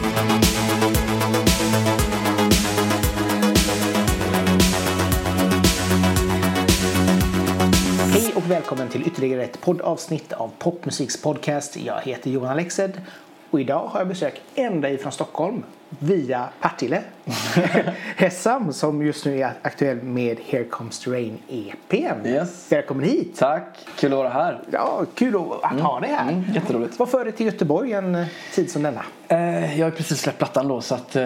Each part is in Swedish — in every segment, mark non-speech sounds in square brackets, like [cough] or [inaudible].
Hej och välkommen till ytterligare ett poddavsnitt av Popmusiks podcast. Jag heter Johan Alexed och idag har jag besök ända ifrån Stockholm via Partille. [laughs] Hessam som just nu är aktuell med Here Comes the Rain EPn. Yes. Välkommen hit! Tack, kul att vara här. Ja, kul att ha dig här. Mm, jätteroligt. Vad för dig till Göteborg en eh, tid som denna? Eh, jag har precis släppt plattan då så att, eh,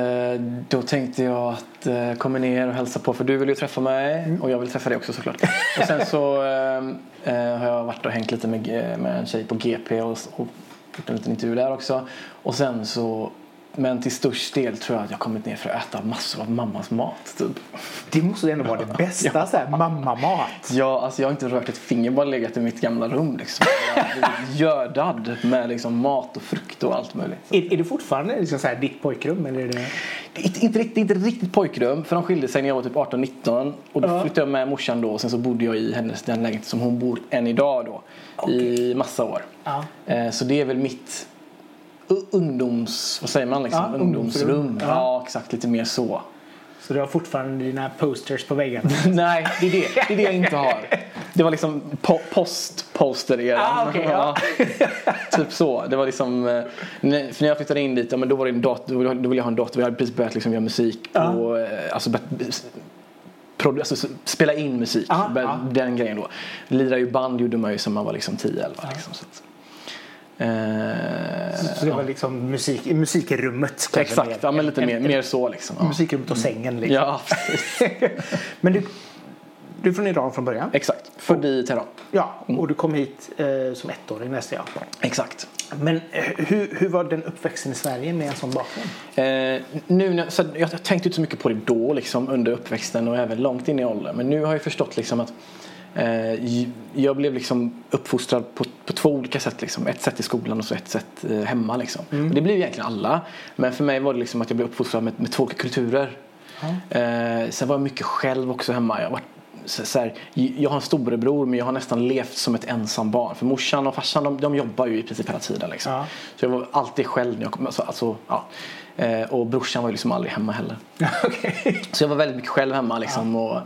då tänkte jag att eh, komma ner och hälsa på för du vill ju träffa mig och jag vill träffa dig också såklart. och sen så har jag varit och hängt lite med, med en tjej på GP och, och gjort en liten intervju där också. Och sen så men till störst del tror jag att jag kommit ner för att äta massor av mammas mat. Typ. Det måste ändå vara det [laughs] bästa, Ja. så här, mammamat. Ja, alltså jag har inte rört ett finger, bara legat i mitt gamla rum. Liksom. Jag har blivit gördad med liksom mat och frukt och allt möjligt. Är, är det fortfarande liksom så här, ditt pojkrum? Eller är det... Det är inte, inte, riktigt, inte riktigt pojkrum, för de skilde sig när jag var typ 18-19. Och då Ja. flyttade jag med morsan då och sen så bodde jag i hennes den lägenhet som hon bor än idag då. I massa år. Ja. Eh, så det är väl mitt ungdoms... Vad säger man liksom? Ja, Ungdomsrum. ungdomsrum. Ja. Ja. exakt. Lite mer så. Så du har fortfarande dina posters på väggarna? [laughs] Nej, det är det, det är det jag inte har. Det var liksom po- post-poster-eran. Ah, okej, ja. typ så. Det var liksom, eh, för när jag flyttade in dit, men då var det en dator, då ville jag ha en dator. Vi hade precis börjat liksom göra musik och eh, alltså, alltså, spela in musik. Bör- ja. Den grejen då. Lira ju band gjorde man ju som man var liksom 10-11. Liksom, så Så det var liksom musik, musikrummet? exakt, mer. ja, men lite En- mer, en- mer så liksom. Ja, Musikrummet och sängen liksom. ja. [laughs] Men du, du är från Iran från början? exakt. Född i Teheran. Ja, och du kom hit eh, som ettåring läste jag. Exakt. Men eh, hur, hur var den uppväxten i Sverige med en sån bakgrund? Eh, nu, när- så jag tänkte inte så mycket på det då liksom, under uppväxten och även långt in i åldern. Men nu har jag förstått liksom, att eh, jag blev liksom uppfostrad på, på två olika sätt. Liksom. Ett sätt i skolan och så ett sätt eh, hemma. Liksom. Och det blev egentligen alla. Men för mig var det liksom att jag blev uppfostrad med, med två kulturer. Eh, sen var jag mycket själv också hemma. Jag, var, så, så här, jag har en storebror men jag har nästan levt som ett ensam barn. För morsan och farsan de, de jobbar ju i princip hela tiden. Liksom. Ja. Så jag var alltid själv när jag kom. Alltså, alltså, ja. eh, och brorsan var ju liksom aldrig hemma heller. [laughs] Okej. Så jag var väldigt mycket själv hemma liksom. Och,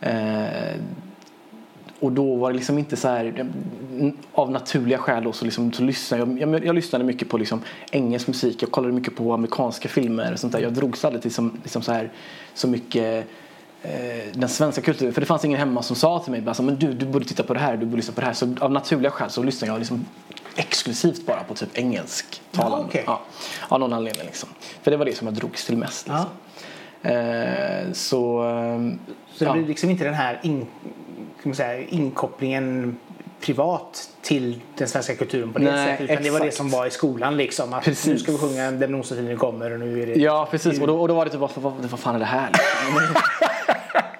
eh, och då var det liksom inte så här av naturliga skäl då, så, liksom, så lyssnade jag, jag, jag lyssnade mycket på liksom engelsk musik. Jag kollade mycket på amerikanska filmer och sånt där. Jag drogs aldrig till som, liksom så här så mycket eh, den svenska kulturen. För det fanns ingen hemma som sa till mig alltså, men du, du borde titta på det här, du borde lyssna på det här. Så av naturliga skäl så lyssnade jag liksom exklusivt bara på typ engelsk talande. Ja, okej. ja, av någon anledning liksom. För det var det som jag drogs till mest. Liksom. Eh, så ehm, Så det blir liksom inte den här in, säga, inkopplingen privat till den svenska kulturen på det Nej, sättet. Utan det var det exakt. som var i skolan liksom. Att Precis. nu ska vi sjunga Den kommer och nu är det... Ja precis och då, och då var det typ vad, vad, vad fan är det här [laughs] liksom?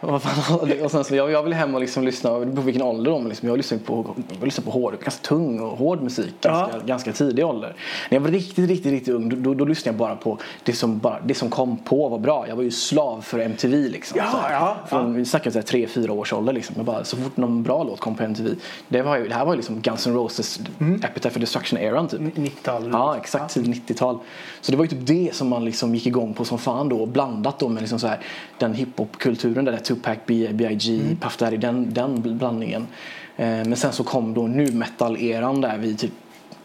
Vad fan, och sen så jag, jag ville hem och liksom lyssna, på vilken ålder de liksom. Jag lyssnade på, jag lyssnade på hård, ganska tung och hård musik ganska, Ja. ganska tidig ålder. När jag var riktigt, riktigt, riktigt ung då, då, då lyssnade jag bara på det som, bara, det som kom på var bra. Jag var ju slav för MTV liksom. Ja, ja, Från, ja. Vi snackar så här tre, fyra års ålder liksom. Jag bara, så fort någon bra låt kom på MTV. Det, var ju, det här var ju liksom Guns N' Roses Appetite for Destruction-eran typ. 90-tal. Ja, exakt. Tidigt 90-tal. Så det var ju typ det som man liksom gick igång på som fan då. Blandat då med liksom så här, den hiphop-kulturen, den där Tupac, B.I.G., Puff Daddy, den, den blandningen. Eh, men sen så kom då nu metal-eran där vid typ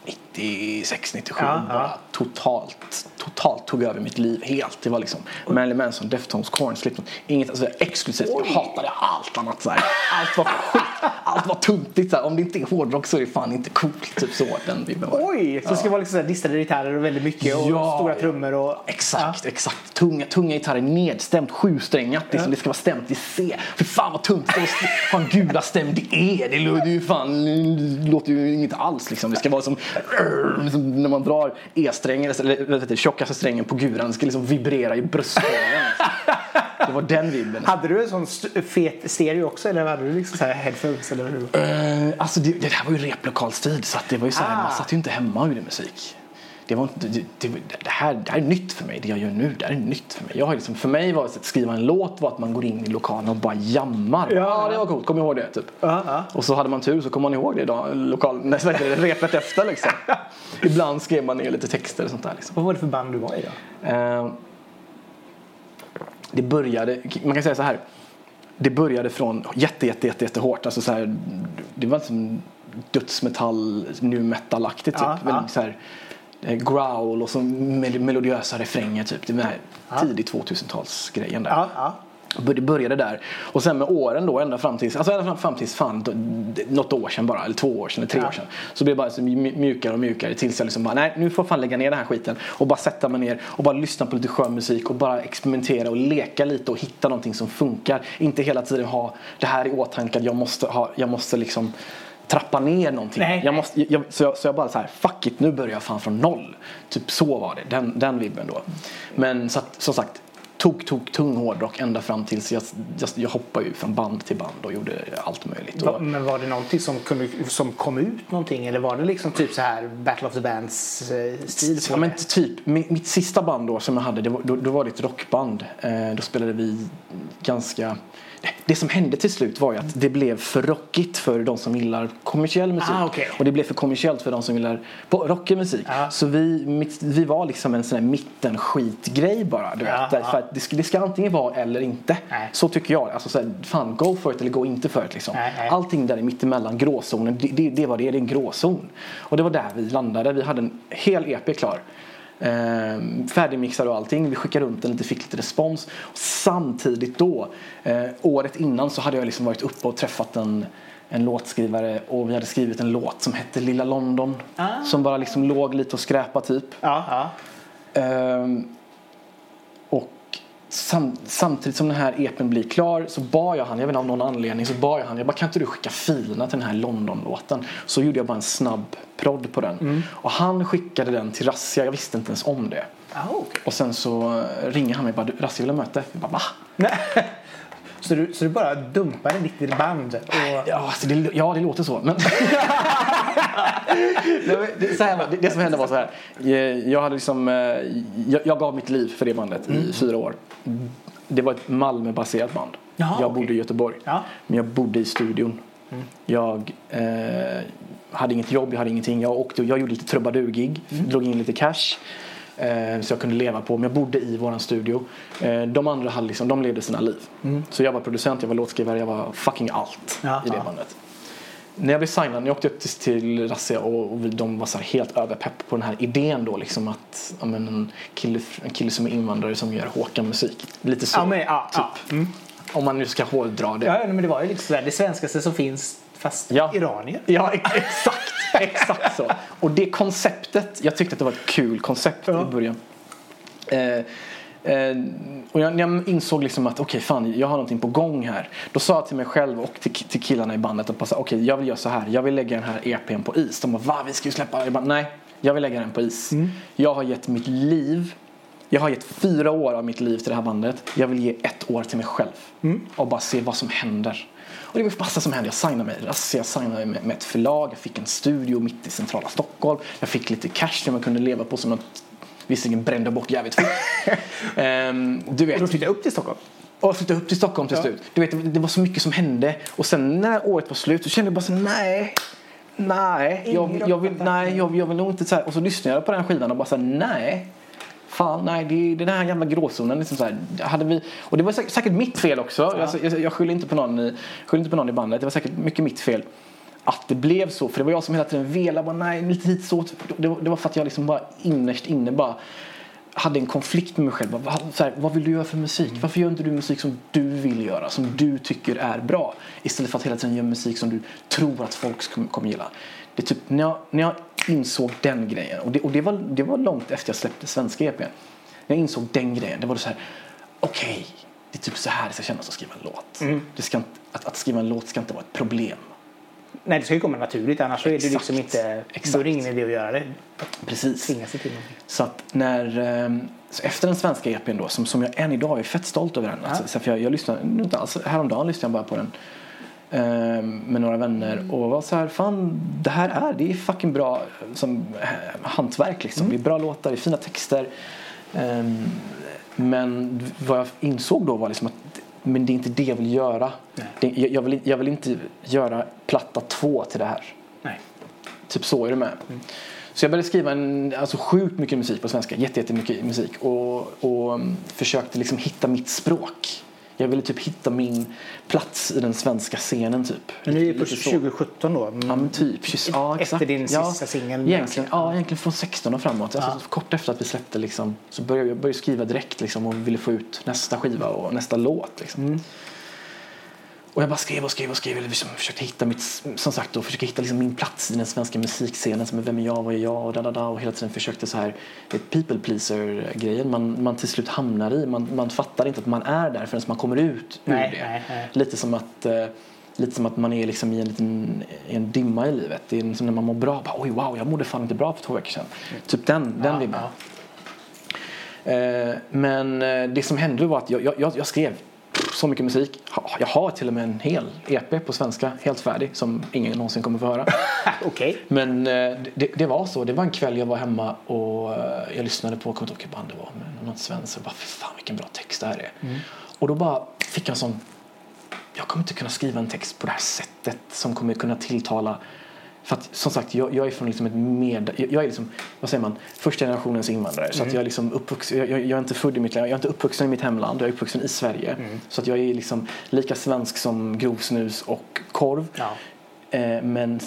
96, 97. Ja, ja. Bara totalt, totalt tog över mitt liv helt. Det var liksom Marilyn Manson, Deftones, Korn, Slipknot. Inget alltså, exklusivt. Jag hatade allt annat. Så här. Allt var skit. Allt var tuntigt. Så här. Om det inte är hårdrock så är det fan inte coolt. Typ så. Den vibben var det. Oj! Så det ska vara liksom distade gitarrer och väldigt mycket och Ja, stora ja. trummor och... Exakt, exakt. Tunga, tunga gitarrer, nedstämt, sjusträngat. Liksom, Det ska vara stämt i C. För fan vad tungt det är ha en gula stämd i E. Det låter ju fan, det låter ju inget alls liksom. Det ska vara som, som när man drar E-strängen, eller heter det, tjockaste strängen på guran. Ska liksom vibrera i bröstkorgen. [laughs] Det var den vibben. Hade du en sån fet stereo också eller hade du liksom så här headphones eller hur? Eh, alltså det, det här var ju replokalstid så att det var ju så här, Ah. man satt ju inte hemma och gjorde musik. Det, var inte, det, det, det, här, det här är nytt för mig. Det jag gör nu, det här är nytt för mig. Jag har liksom, för mig var det att skriva en låt var att man går in i lokalen och bara jammar. Ja. Det var coolt. Kommer ihåg det? Typ. Ja, ja. Och så hade man tur så kom man ihåg det idag, lokal, det, repet efter liksom. [laughs] Ibland skrev man ner lite texter och sånt där. Liksom. Vad var det för band du var i då? Eh, det började, man kan säga så här. Det började från jätte, jätte, jätte, jätte hårt. Alltså så här, det var som dödsmetall, nu metal-aktigt typ. Ja, ja. Så här, growl och så mel- melodiösa refränger typ. Det var här tidig 2000-talsgrejen där. Ja, ja. Det började där. Och sen med åren då ända fram tills, alltså ända fram, tills fan, något år sedan bara, eller två år sedan, eller tre Ja. år sedan. Så blev det bara mj- mjukare och mjukare tills jag liksom bara, nej nu får jag fan lägga ner den här skiten. Och bara sätta mig ner och bara lyssna på lite skön musik och bara experimentera och leka lite och hitta någonting som funkar. Inte hela tiden ha det här i åtanke jag måste, ha, jag måste liksom trappa ner någonting. Nej. Jag måste, jag, så, jag, så jag bara så här, fuck it, nu börjar jag fan från noll. Typ så var det, den, den vibben då. Men så att, som sagt, tog, tog tung hårdrock ända fram tills jag, jag, jag hoppade ju från band till band och gjorde allt möjligt. Va, men var det någonting som, kunde, som kom ut någonting eller var det liksom typ så här Battle of the Bands eh, stil ja, men typ, mitt, mitt sista band då som jag hade, det var, då, då var det ett rockband. Eh, då spelade vi ganska det som hände till slut var ju att det blev för rockigt för de som gillar kommersiell musik. Ah, okej. Och det blev för kommersiellt för de som gillar rockig musik. Ja. Så vi, vi var liksom en sån här mitten-skitgrej bara. Du vet. Där- ja. För det, ska, det ska antingen vara eller inte. Nej. Så tycker jag. Alltså, så här, fan, go for it eller gå inte för it. Liksom. Nej, nej. Allting där i mittemellan, gråzonen, det, det, det var det. Det är en gråzon. Och det var där vi landade. Vi hade en hel EP klar. Eh, färdigmixad och allting. Vi skickade runt den lite, fick lite respons. Och samtidigt då, eh, året innan så hade jag liksom varit uppe och träffat en, en låtskrivare och vi hade skrivit en låt som hette Lilla London. Ah. Som bara liksom låg lite och skräpa typ. Ja. Ehm, och sam, samtidigt som den här EPen blir klar så bad jag han, jag vet inte av någon anledning, så bad jag han, jag bara kan inte du skicka filerna till den här London-låten? Så gjorde jag bara en snabb prodd på den. Och han skickade den till Rassia, jag visste inte ens om det. Ah, okej. Och sen så ringer han mig bara, "Du, Rassia vill ha möte. Jag bara, va? Så du, så du bara dumpade ditt i band? Och, Ja, alltså det, ja, det låter så. Men... [laughs] Det, så här, det, det som hände var så här. Eh, Jag, hade liksom, eh, jag, jag gav mitt liv för det bandet i fyra år. Det var ett Malmö-baserat band. Jaha, jag bodde i Göteborg. Ja. Men jag bodde i studion. Jag eh, hade inget jobb, jag hade ingenting. Jag, åkte, jag gjorde lite trubadurgig, drog in lite cash. Eh, så jag kunde leva på. Men jag bodde i våran studio. Eh, de andra hade liksom, de levde sina liv. Så jag var producent, jag var låtskrivare, jag var fucking allt Ja, i det ja. bandet. När jag blev signad, när jag åkte upp till, till Rassia och, och vi, de var så helt överpepp på den här idén då liksom att ja, men en, kille, en kille som är invandrare som gör Håkan-musik. Lite så. Men, typ. Mm. Om man nu ska hårdra det. Ja, men det var ju liksom sådär, det svenskaste som finns fast Ja. iranier. Ja, ex- [laughs] exakt. Exakt så. Och det konceptet, jag tyckte att det var ett kul koncept Ja. i början. Eh, eh, och jag, jag insåg liksom att okej fan, jag har någonting på gång här. Då sa jag till mig själv och till, till killarna i bandet att okej jag vill göra så här. Jag vill lägga den här EPn på is. De bara va, vi ska ju släppa. Jag bara nej, jag vill lägga den på is. Jag har gett mitt liv jag har gett fyra år av mitt liv till det här bandet. Jag vill ge ett år till mig själv. Och bara se vad som händer. Och det var massa som hände. Jag signade mig Rassia, jag signade med, med ett förlag. Jag fick en studio mitt i centrala Stockholm. Jag fick lite cash som jag kunde leva på som något Visserligen brände bort jävligt fort. [laughs] Ehm, du vet. Och då flyttade jag upp till Stockholm. Och flyttade upp till Stockholm till Ja. slut. Du vet, det- var så mycket som hände. Och sen när året var slut så kände jag bara så nej. Nej, jag, jag, vill, nej jag, jag vill nog inte så här. Och så lyssnade jag på den skivan och bara så här, nej. Fan, nej, det är den här jävla gråzonen. Liksom så här, hade vi, och det var säkert, säkert mitt fel också. Alltså, jag, jag skyller inte, på någon i, skyller inte på någon i bandet. Det var säkert mycket mitt fel. Att det blev så. För det var jag som hela tiden velade. Bara, nej, lite hit så. Det, var- det var för att jag liksom bara innerst inne bara hade en konflikt med mig själv. Bara, Så här, vad vill du göra för musik? Varför gör inte du musik som du vill göra? Som du tycker är bra? Istället för att hela tiden göra musik som du tror att folk kommer gilla. Det är typ när jag, när jag insåg den grejen. Och, det, och det, var, det var långt efter jag släppte svenska EPn. När jag insåg den grejen. Det var så här. Okej, det är typ så här det ska kännas att skriva en låt. Det ska inte, att, att skriva en låt ska inte vara ett problem. Nej, det ska ju komma naturligt annars så är det Exakt. liksom inte, Exakt. då är det ingen idé att göra det. Precis. Tvinga sig till någonting. Så att när, ehm, så efter den svenska EPn då, som, som jag än idag är fett stolt över den. Alltså, så för jag, jag lyssnade, nu inte alls, häromdagen lyssnade jag bara på den med några vänner och var så här, fan det här är, det är fucking bra som eh, hantverk liksom. Det är bra låtar, det är fina texter. Ehm, men vad jag insåg då var liksom att men det är inte det jag vill göra. Det, jag, vill, jag vill inte göra platta två till det här. Nej. Typ så, är du med? Så jag började skriva en, alltså sjukt mycket musik på svenska, jätte- jättemycket musik och, och um, försökte liksom hitta mitt språk. Jag ville typ hitta min plats i den svenska scenen typ. Men nu är vi på Lite så. 2017 då. Ja men typ. Just, ja, Efter exakt. din ja, sista singel. Egentligen, ja, egentligen från 16 och framåt. Alltså, Kort efter att vi släppte liksom, så började jag började skriva direkt liksom, och ville få ut nästa skiva och nästa låt. Liksom. Mm. Och jag bara skrev och skrev och skrev. Liksom, försökte hitta mitt, som sagt, då, försökte hitta liksom min plats i den svenska musikscenen. Som är vem är jag, vad är jag och da, da, da. Och hela tiden försökte så här, people pleaser grejen man, man till slut hamnar i. Man, man fattar inte att man är där förrän man kommer ut ur Nej, det. nej, nej. Lite som att eh, Lite som att man är liksom i en liten i en dimma i livet. Det är liksom när man mår bra. Bara, Oj, wow, jag mådde fan inte bra för två veckor sedan. Typ den, den Ja, vibben. ja. Eh, men eh, det som hände var att jag, jag jag skrev så mycket musik. Jag har till och med en hel EP på svenska, helt färdig, som ingen någonsin kommer få höra. [laughs] Okej. Men eh, det, det var så. Det var en kväll jag var hemma och eh, jag lyssnade på, jag kommer inte ihåg band det var, men något svenskt. Och bara, fy fan vilken bra text det här är. Mm. Och då bara fick jag en sån, jag kommer inte kunna skriva en text på det här sättet som kommer kunna tilltala för att som sagt, jag, jag är från liksom ett med... Jag, jag är liksom, vad säger man, första generationens invandrare. Så att jag är liksom uppvuxen, jag, jag, är inte född i mitt land, jag är inte uppvuxen i mitt hemland, jag är uppvuxen i Sverige. Så att jag är liksom lika svensk som grovsnus och korv. Ja. Eh, men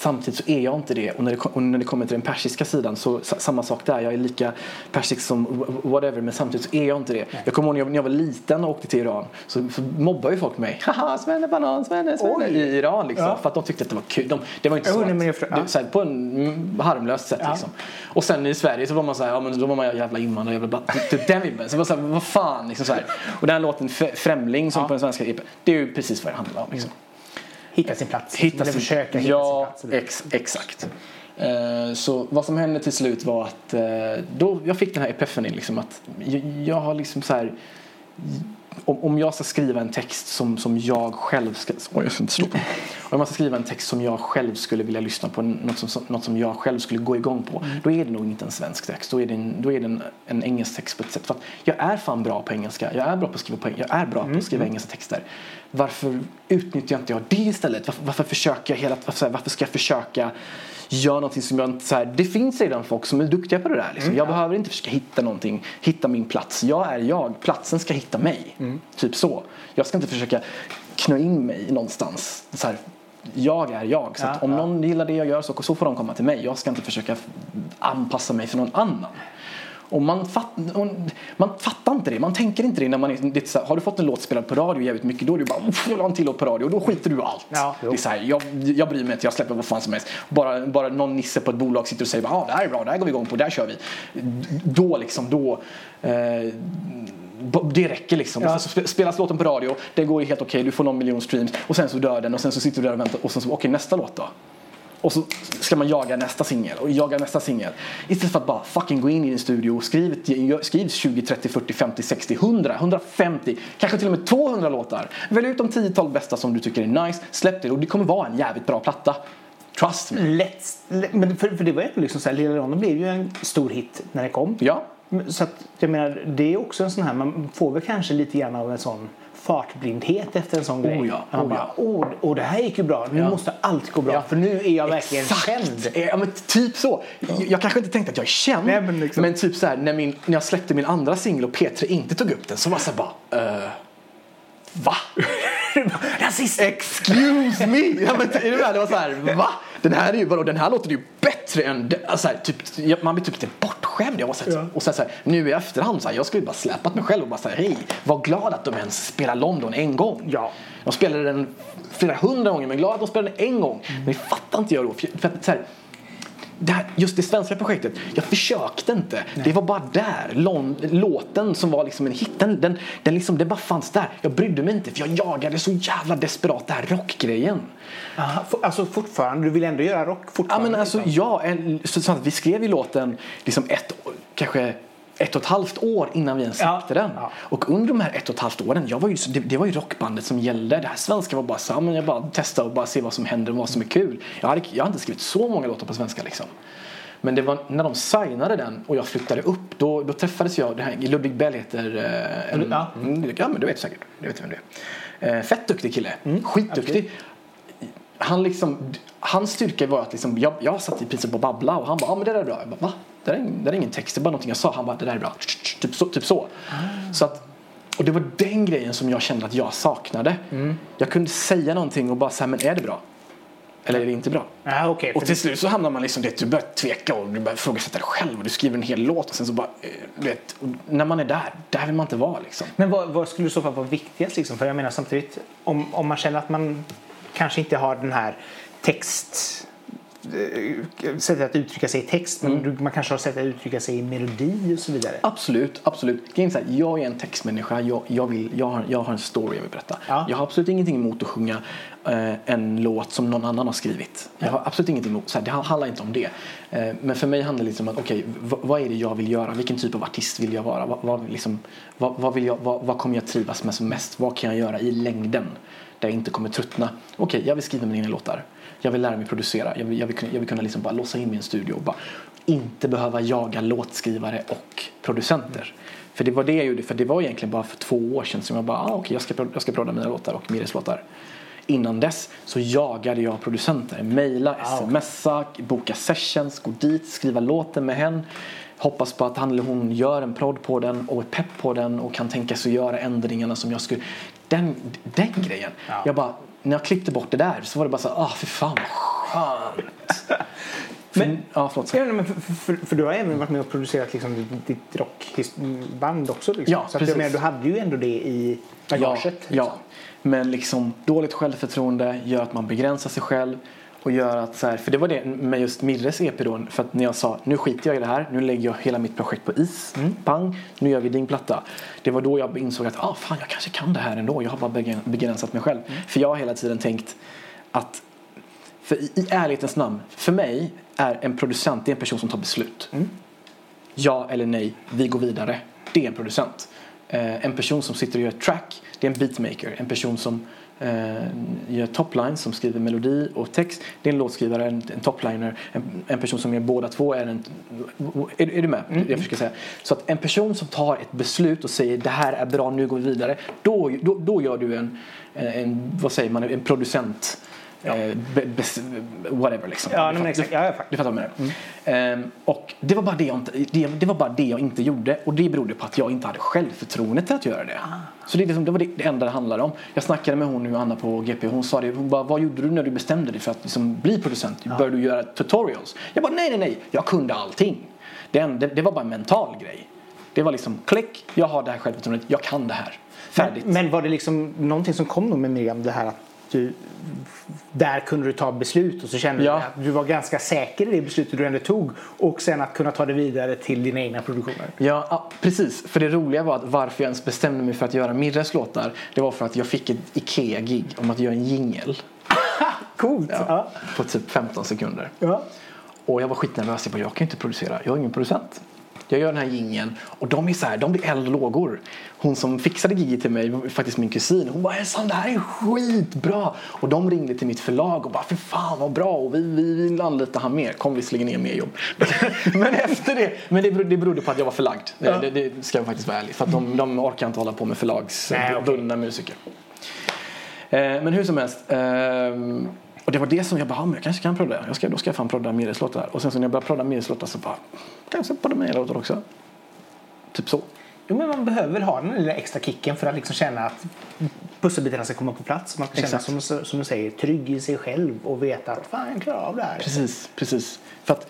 samtidigt så är jag inte det. Och när det, och när det kommer till den persiska sidan så sa- samma sak där. Jag är lika persisk som wh- whatever men samtidigt så är jag inte det. Jag kommer ihåg när jag, när jag var liten och åkte till Iran så, så mobbade ju folk mig. [laughs] Haha, svenne banan, svenne, svenne. I Iran liksom. Ja. för att de tyckte att det var kul. De, det var inte så nej, att, det, ja. så här, på en mm, harmlöst sätt Ja. liksom. Och sen i Sverige så var man så här, ja men då var man jävla invandrare, jävla bla, typ- typ den vibben. Så var så här, vad fan liksom så här. Och den här låten Främling som på den svenska EP, det är ju precis vad det handlar om liksom. Hitta sin plats. Hitta sin, försöka hitta ja, sin plats. Ex, exakt. Eh, så vad som hände till slut var att eh, då jag fick den här epifenin liksom att jag, jag har liksom så här om, om jag ska skriva en text som, som jag själv ska... Oj, jag ska inte slå på. Om jag ska skriva en text som jag själv skulle vilja lyssna på, något som, något som jag själv skulle gå igång på, då är det nog inte en svensk text. Då är det en, då är det en, en engelsk text på ett sätt. För jag är fan bra på engelska. Jag är bra på att skriva, på, jag är bra på att skriva engelska texter. Varför utnyttjar inte jag det istället? Varför, varför försöker jag hela... Varför, varför ska jag försöka göra någonting som jag inte... Så här, det finns redan folk som är duktiga på det där. Liksom. Jag behöver inte försöka hitta någonting, hitta min plats. Jag är jag. Platsen ska hitta mig. Typ så. Jag ska inte försöka knö in mig någonstans. Så här, jag är jag. Så Ja, om ja. någon gillar det jag gör så, så får de komma till mig. Jag ska inte försöka anpassa mig för någon annan. Och man, fatt, och man fattar inte det. Man tänker inte det när man är, det är så här, Har du fått en låt spelad på radio jävligt mycket då är det bara "Uff, jag vill ha en till låt på radio och då skiter du i allt. Ja, det är så här, jag, jag bryr mig inte, jag släpper vad fan som helst. Bara, bara någon nisse på ett bolag sitter och säger ah, det här är bra, det här går vi igång på, det här kör vi. Då liksom, då eh, det räcker liksom. Ja. Och sen så spe- spelas låten på radio, det går ju helt okej, du får någon miljon streams och sen så dör den och sen så sitter du där och väntar och sen så, okej nästa låt då? Och så ska man jaga nästa singel och jaga nästa singel. Istället för att bara fucking gå in i en studio och skriv, ett- skriv 20, 30, 40, 50, 60, 100, 150, kanske till och med 200 låtar. Välj ut de 10-12 bästa som du tycker är nice, släpp det och det kommer vara en jävligt bra platta. Trust me. Lätt, lätt- men för, för det var ju liksom så här, Lilla London blev ju en stor hit när det kom. Ja, Så att, jag menar, det är också en sån här, man får väl kanske lite grann av en sån fartblindhet efter en sån grej. Oh ja, Man oh bara, ja. åh, åh, det här gick ju bra, nu Ja. måste allt gå bra Ja. för nu är jag verkligen känd. Eh, Ja, men typ så. Jag, jag kanske inte tänkte att jag är känd. Nej, men liksom- typ så här, när, min, när jag släppte min andra singel och P3 inte tog upp den så var jag så bara, eh, va? [laughs] Rasist! Excuse me! Ja, men, är du med? Det var så här, va? Den här, är ju, vadå, den här låter ju bättre än... Alltså, här, typ, man blir typ lite bortskämd. Jag var så här, Ja. Och sen så här, nu i efterhand, så här, jag skulle bara släpat mig själv och bara säga hej, var glad att de ens spelar London en gång. Ja. De spelade den flera hundra gånger, men glad att de spelade den en gång. Men det fattar inte jag då. För, för så det här, just det svenska projektet, jag försökte inte. Det var bara där. Låten som var liksom en hit, den, den, den, liksom, det bara fanns där. Jag brydde mig inte för jag jagade så jävla desperat den här rockgrejen. Aha, for, alltså fortfarande, du vill ändå göra rock Ja fortfarande? men alltså liksom. ja, en, så, så att vi skrev ju låten liksom ett kanske ett och ett halvt år innan vi ens släppte Ja, den. ja. Och under de här ett och ett halvt åren, jag var ju, det, det var ju rockbandet som gällde. Det här svenska var bara men jag bara testade och bara se vad som händer och vad som är kul. Jag hade, jag hade inte skrivit så många låtar på svenska liksom. Men det var när de signade den och jag flyttade upp, då, då träffades jag, det här, Ludvig Bell heter eh, en, Ja. mm, ja men du vet säkert, du vet vem det är. Eh, fett duktig kille, skitduktig. Han liksom, hans styrka var att liksom, jag, jag satt i princip och babbla och han bara, ja men det där är bra. Jag bara, va? Det där är, det där är ingen text, det är bara någonting jag sa. Han bara, det där är bra. Typ så. Typ så. så att, och det var den grejen som jag kände att jag saknade. Jag kunde säga någonting och bara säga, men är det bra? Eller är det inte bra? Ja, okej. Och till slut så hamnar man liksom, det, du börjar tveka och du börjar ifrågasätta dig själv och du skriver en hel låt och sen så bara, eh, du vet, när man är där, där vill man inte vara liksom. Men vad, vad skulle i så fall vara viktigast? Liksom? För jag menar samtidigt, om, om man känner att man kanske inte har den här text sättet att uttrycka sig i text men du- man kanske har sätt att uttrycka sig i melodi och så vidare. Absolut, absolut. Jag är en textmänniska. Jag, jag, vill, jag, har, jag har en story jag vill berätta. Ja. Jag har absolut ingenting emot att sjunga eh, en låt som någon annan har skrivit. Jag har absolut ingenting emot, så här, det handlar inte om det. Eh, men för mig handlar det liksom om att okej, v- vad är det jag vill göra? Vilken typ av artist vill jag vara? Vad, vad, liksom, vad, vad, vill jag, vad, vad kommer jag trivas med som mest? Vad kan jag göra i längden? Där jag inte kommer tröttna. Okej, jag vill skriva mina egna låtar. Jag vill lära mig producera. Jag vill, jag vill, kunna- jag vill kunna liksom bara låsa in mig i en studio och bara inte behöva jaga låtskrivare och producenter. För det var det jag gjorde. För det var egentligen bara för två år sedan som jag bara, ah, okej jag ska, jag ska prodda mina låtar och Mires låtar. Innan dess så jagade jag producenter. Mejla, smsa, boka sessions, gå dit, skriva låten med henne. Hoppas på att han eller hon gör en prodd på den och är pepp på den och kan tänka sig att göra ändringarna som jag skulle. Den, den grejen. Ja. Jag bara, när jag klippte bort det där så var det bara så ah för fan vad skönt. [laughs] Men- ja, förlåt. Ja, men för, för, för du har även varit med och producerat liksom, ditt- rockband också. Liksom. Ja, så att, precis. jag menar, du hade ju ändå det i bagaget. Ja, liksom. ja. Men liksom dåligt självförtroende gör att man begränsar sig själv. Och gör att så här, för det var det med just Mirres EP då. För att när jag sa nu skiter jag i det här. Nu lägger jag hela mitt projekt på is. Pang, nu gör vi din platta. Det var då jag insåg att ah, fan, jag kanske kan det här ändå. Jag har bara begräns- begränsat mig själv. För jag har hela tiden tänkt att för i, i ärlighetens namn, för mig är en producent det är en person som tar beslut. Ja eller nej, vi går vidare. Det är en producent. Eh, en person som sitter och gör ett track, det är en beatmaker. En person som eh, gör topline, som skriver melodi och text, det är en låtskrivare, en, en topliner. En, en person som gör båda två är en... Är, är du med? Jag försöker säga. Så att en person som tar ett beslut och säger det här är bra, nu går vi vidare. Då, då, då gör du en, en, vad säger man, en producent. Eh, be, bes- whatever liksom. Ja, Du men exakt. Ja, ja, faktiskt. du fattar vad jag menar. Ehm, och det var, bara det, jag inte, det, det var bara det jag inte gjorde. Och det berodde på att jag inte hade självförtroende till att göra det. Så det, liksom, det var det, det enda det handlade om. Jag snackade med hon nu, Anna på GP. Hon sa det. Hon bara, vad gjorde du när du bestämde dig för att liksom bli producent? Började du göra tutorials? Jag bara, nej, nej, nej. Jag kunde allting. Det, enda, det var bara en mental grej. Det var liksom, klick, jag har det här självförtroendet. Jag kan det här. Färdigt. Men, men var det liksom någonting som kom då med Miriam? Det här att du, där kunde du ta beslut och så kände Ja. du att du var ganska säker i det beslutet du ändå tog och sen att kunna ta det vidare till dina egna produktioner. Ja, ja, precis. För det roliga var att varför jag ens bestämde mig för att göra Mirres låtar det var för att jag fick ett IKEA-gig om att göra en jingel [laughs] Coolt! Ja. på typ 15 sekunder. Ja. Och jag var skitnervös. Jag bara, jag kan ju inte producera. Jag är ingen producent. Jag gör den här jingeln och de är så här, de blir eld och lågor. Hon som fixade giget till mig faktiskt min kusin. Hon bara, Elsan det här är skitbra. Och de ringde till mitt förlag och bara, för fan vad bra. Och vi, vi vill anlita han mer. Kom visserligen ner mer jobb. [laughs] men efter det, men det berodde, det berodde på att jag var förlagd. Ja. Det, det ska jag faktiskt vara ärlig. För att de, de orkar inte hålla på med förlagsbundna musiker. Eh, men hur som helst. ehm, och det var det som jag bara, jag kanske kan prodda. Jag ska, då ska jag fan prodda Mires låtar. Och sen så när jag började prodda Mires låtar så bara, kanske prodda mina låtar också. Typ så. Jo, men man behöver väl ha den lilla extra kicken för att liksom känna att pusselbitarna ska komma på plats. Man ska känna som, som du säger trygg i sig själv och veta att fan jag klarar av det här. Precis, precis. För att,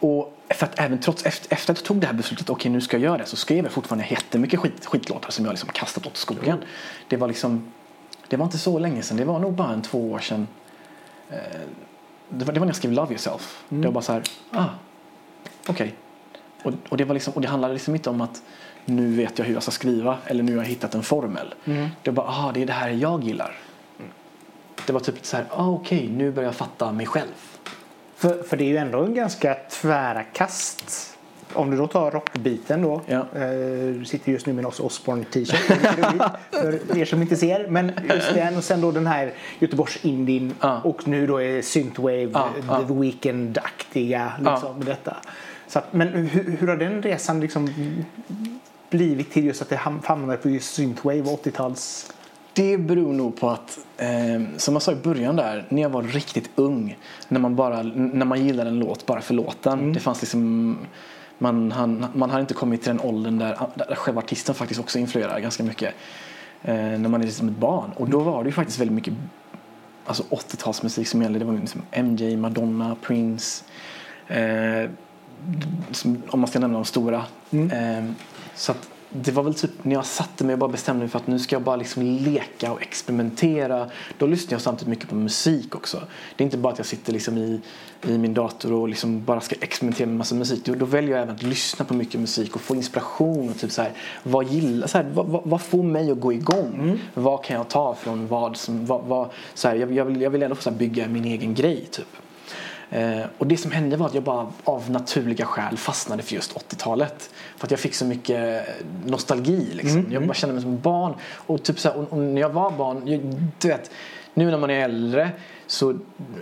och för att även trots efter, efter att jag tog det här beslutet, okej nu ska jag göra det, så skrev jag fortfarande jättemycket skit, skitlåtar som jag liksom kastat åt skogen. Det var liksom, det var inte så länge sedan, det var nog bara en två år sedan. Eh, det, var, det var när jag skrev Love Yourself. Det var bara så här, ah, okej. Och, och, det var liksom, och det handlade liksom inte om att nu vet jag hur jag ska skriva eller nu har jag hittat en formel. Det var bara, ah, det är det här jag gillar. Det var typ så här, ah, okej, nu börjar jag fatta mig själv. För, för det är ju ändå en ganska tvära kast om du då tar rockbiten då. Ja. Eh, du sitter just nu med en Ozzy Osbourne t-shirt. för er som inte ser. Men just den och sen då den här Göteborgs Indien Ja. och nu då är Synthwave, Ja, ja. The Weeknd-aktiga liksom, med detta. Så att, men hur, hur har den resan liksom blivit till just att det ham- hamnade på just Synthwave och 80-tals... Det beror nog på att, eh, som jag sa i början där, när jag var riktigt ung, när man, bara, när man gillade en låt bara för låten. Det fanns liksom, man, han, man har inte kommit till den åldern där, där själva artisten faktiskt också influerar ganska mycket. Eh, när man är liksom ett barn. Och då var det ju faktiskt väldigt mycket alltså 80-talsmusik som gällde. Det var liksom MJ, Madonna, Prince. Eh, som, om man ska nämna de stora. Eh, så att det var väl typ när jag satte mig och bara bestämde mig för att nu ska jag bara liksom leka och experimentera. Då lyssnar jag samtidigt mycket på musik också. Det är inte bara att jag sitter liksom i, i min dator och liksom bara ska experimentera med massa musik. Då, då väljer jag även att lyssna på mycket musik och få inspiration. Och typ så här, vad, gillar, så här, vad, vad, vad får mig att gå igång? Vad kan jag ta från vad som... Vad, vad, så här, jag, jag, vill, jag vill ändå få så bygga min egen grej typ. Eh, och det som hände var att jag bara av naturliga skäl fastnade för just 80-talet. För att jag fick så mycket nostalgi liksom. Jag bara kände mig som barn. Och, typ så här, och, och när jag var barn, jag, du vet, nu när man är äldre så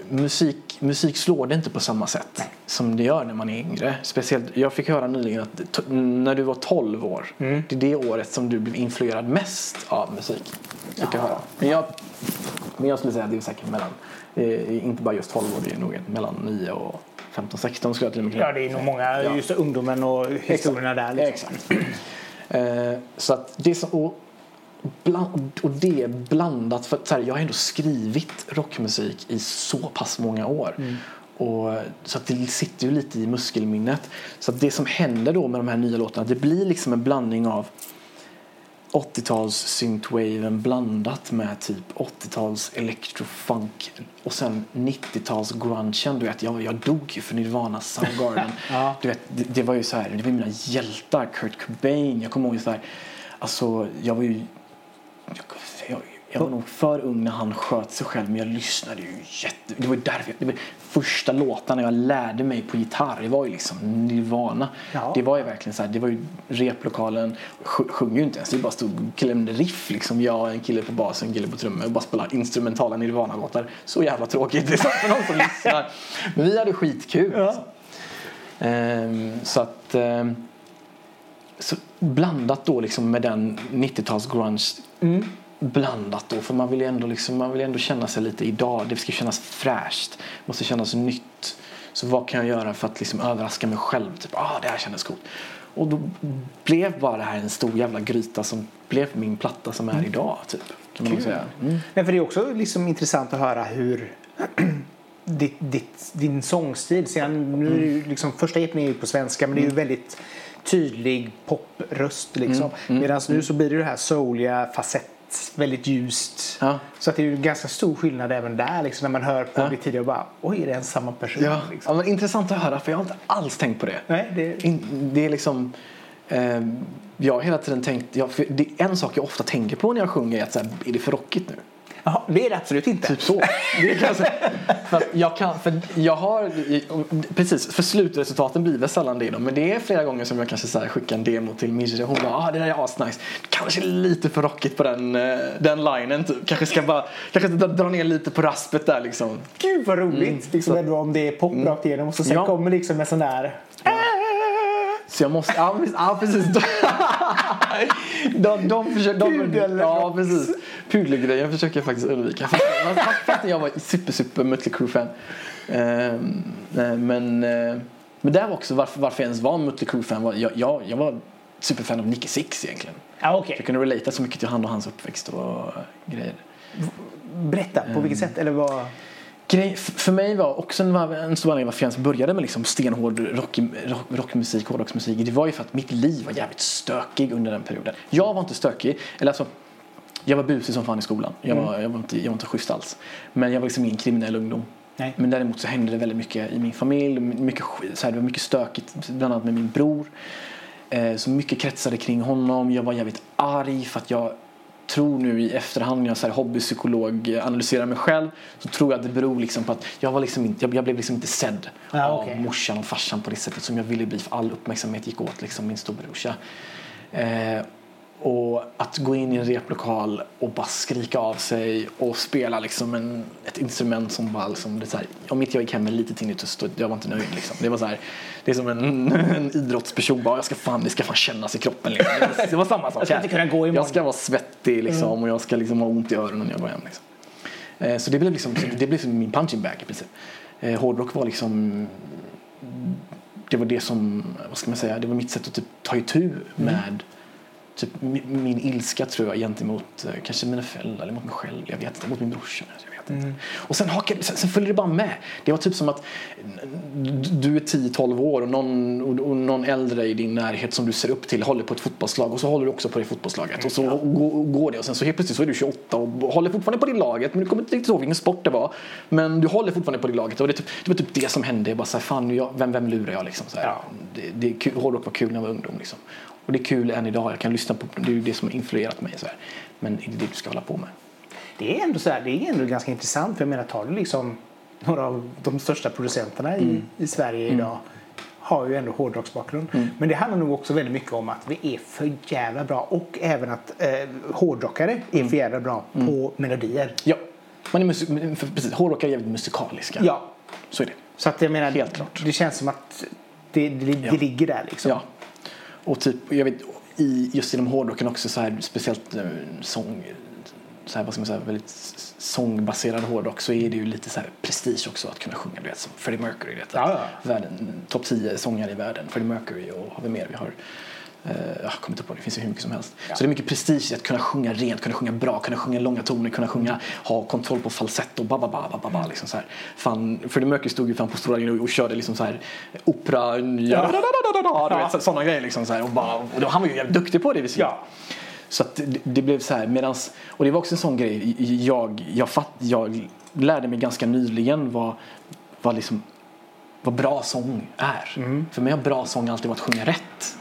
musik, musik slår det inte på samma sätt som det gör när man är yngre. Speciellt, jag fick höra nyligen att när du var 12 år, det är det året som du blev influerad mest av musik. Fick jag höra. Men jag, men jag skulle säga att det är säkert mellan, eh, inte bara just 12 år, det är nog mellan 9 och 15, 16 skulle jag till och med kunna Ja, det är nog många, Ja. just ungdomen och historierna där. Liksom. Exakt. Eh, så att det så, och, bland, och det är blandat för här, jag har ändå skrivit rockmusik i så pass många år. Och, så att det sitter ju lite i muskelminnet. Så att det som händer då med de här nya låtarna det blir liksom en blandning av 80-tals synthwaven blandat med typ 80-tals electrofunk och sen 90-tals grungen. Du vet, jag, jag dog ju för Nirvana Soundgarden. [laughs] Ja. du vet, det, det var ju så här, det var mina hjältar, Kurt Cobain. Jag kommer ihåg så här, alltså jag var ju jag, jag, jag var nog för ung när han sköt sig själv men jag lyssnade ju jätte... Det var därför, det var första låtarna jag lärde mig på gitarr, det var ju liksom Nirvana. Ja. Det var ju verkligen så här, det var ju replokalen, sj- sjöng ju inte ens, vi bara stod och klämde riff liksom. Jag, en kille på bas, en kille på trummor och bara spelade instrumentala Nirvana-låtar. Så jävla tråkigt, det är sant för någon som lyssnar. Men vi hade skitkul. Ja. Alltså. Ehm, så att... ehm, så blandat då liksom med den 90-tals grunge blandat då för man vill ju ändå liksom, man vill ändå känna sig lite idag. Det ska kännas fräscht. Måste kännas nytt. Så vad kan jag göra för att liksom överraska mig själv? Typ ah det här kändes coolt. Och då blev bara det här en stor jävla gryta som blev min platta som är idag typ. Kan man säga. Mm. Nej, för det är också liksom intressant att höra hur [clears throat] ditt, ditt, din sångstil, sen, nu är ju liksom, första EPn är ju på svenska men det är Mm. ju väldigt tydlig popröst liksom. Medan nu så blir det det här souliga facett, väldigt ljust. Ja. Så att det är ju ganska stor skillnad även där liksom, när man hör på Ja. det tidigare och bara oj är det en samma person? Ja, Liksom. ja intressant att höra för jag har inte alls tänkt på det. Nej, det, In, det är liksom... Eh, jag har hela tiden tänkt... Jag, det är en sak jag ofta tänker på när jag sjunger är att så här, är det för rockigt nu? Jaha, det är det absolut inte. Typ så. Det är kanske, [laughs] för jag kan... För jag har... Precis, för slutresultaten blir väl sällan det då. Men det är flera gånger som jag kanske så skickar en demo till Mirre. Hon bara ah, det där är asnice. Kanske lite för rockigt på den, eh, den linen typ. Kanske ska bara... Kanske dra- ner lite på raspet där liksom. Gud vad roligt! Mm. Liksom, Så- om det är pop rakt igenom och så sen Ja. kommer liksom en sån där Så jag måste, ja precis, ja, precis. [laughs] [laughs] De, de försöker, de, Pudel- ja precis. Pudelgrejen försöker jag faktiskt undvika. Fast, fast, fast jag var super super Mötley Crüe-fan. Ehm, eh, men, eh, men där var också varför, varför jag ens var Mötley Crüe-fan. Var, jag, jag, jag var superfan av Nicky Six egentligen. Ja, okej. Jag kunde relata så mycket till han och hans uppväxt och grejer. Berätta, på vilket sätt? Eller vad? Grej, för mig var också en, en stor anledning varför jag ens började med liksom stenhård rock, rock, rockmusik, hårdrocksmusik. Det var ju för att mitt liv var jävligt stökig under den perioden. Jag var inte stökig, eller alltså jag var busig som fan i skolan. Jag var, jag var, inte, jag var inte schysst alls. Men jag var liksom ingen kriminell ungdom. Nej. Men däremot så hände det väldigt mycket i min familj. Mycket, så här, det var mycket stökigt, bland annat med min bror. Eh, så mycket kretsade kring honom. Jag var jävligt arg för att jag tror nu i efterhand när jag så hobbypsykolog analyserar mig själv så tror jag att det beror liksom på att jag, var liksom inte, jag, jag blev liksom inte sedd Ja, av okej. morsan och farsan på det sättet som jag ville bli för all uppmärksamhet gick åt liksom min storebrorsa. Eh, och att gå in i en replokal och bara skrika av sig och spela liksom en, ett instrument som bara liksom, det är så här, om inte jag gick hem med lite tinnitus då jag var inte nöjd liksom. Det var så här, det är som en, en idrottsperson bara, jag ska fan, det ska fan kännas i kroppen liksom. Det var, samma sak Jag ska inte kunna gå imorgon. Jag ska vara svettig liksom och jag ska liksom ha ont i öronen när jag går hem liksom. Eh, så det blev liksom, det blev liksom min punching bag i princip. Eh, hårdrock var liksom det var det som, vad ska man säga, det var mitt sätt att typ ta itu med typ mi- min ilska tror jag gentemot eh, kanske mina föräldrar eller mot mig själv, jag vet inte, mot min brorsa. Vet inte. Och sen, hakade, sen, sen följde det bara med. Det var typ som att mm, du är 10-12 år och någon, och, och någon äldre i din närhet som du ser upp till håller på ett fotbollslag och så håller du också på det fotbollslaget och så går, går det och sen så helt plötsligt så är du 28 och håller fortfarande på det laget men du kommer inte riktigt ihåg vilken sport det var. Men du håller fortfarande på det laget och det, typ, det var typ det som hände. Jag bara så här, fan, jag, vem, vem lurar jag liksom? Så här. Ja. Det, det är kul, hårdrock var kul när jag var ungdom liksom. Och det är kul än idag. Jag kan lyssna på det är ju det som har influerat mig så här. Men det är det du ska hålla på med. Det är ändå så här, det är ändå ganska intressant. För jag menar, tar du liksom några av de största producenterna i, Mm. i Sverige idag har ju ändå hårdrocksbakgrund. Men det handlar nog också väldigt mycket om att vi är för jävla bra och även att eh, hårdrockare är Mm. för jävla bra på melodier. Ja, man är musik, precis, hårdrockare är jävligt musikaliska. Ja, Så är det. så att jag menar, Helt klart. det känns som att det, det, det Ja. ligger där liksom. Ja. Och typ, jag vet, i, just inom hårdrocken också så här, speciellt eh, sång, så här, vad ska man säga, väldigt sångbaserad hårdrock så är det ju lite så här prestige också att kunna sjunga, du vet, som Freddie Mercury, vet, Ja, ja. världen, topp 10 sångare i världen, Freddie Mercury och har vi mer, vi har eh, jag kommer inte på det, det finns ju hur mycket som helst. Så det är mycket prestige i att kunna sjunga rent, kunna sjunga bra, kunna sjunga långa toner, kunna sjunga, ha kontroll på falsett och ba ba ba ba ba, ba liksom så här. Fan, Freddie Mercury stod ju fan på stora arenor och, körde liksom så här opera, ja. vet, så- sådana grejer liksom så här och, bara, och då, han var ju jävligt duktig på det visserligen. Ja. Så det, det blev så här medans, och det var också en sån grej, jag, jag, fatt, jag lärde mig ganska nyligen vad, vad, liksom, vad bra sång är. För mig har bra sång alltid varit att sjunga rätt.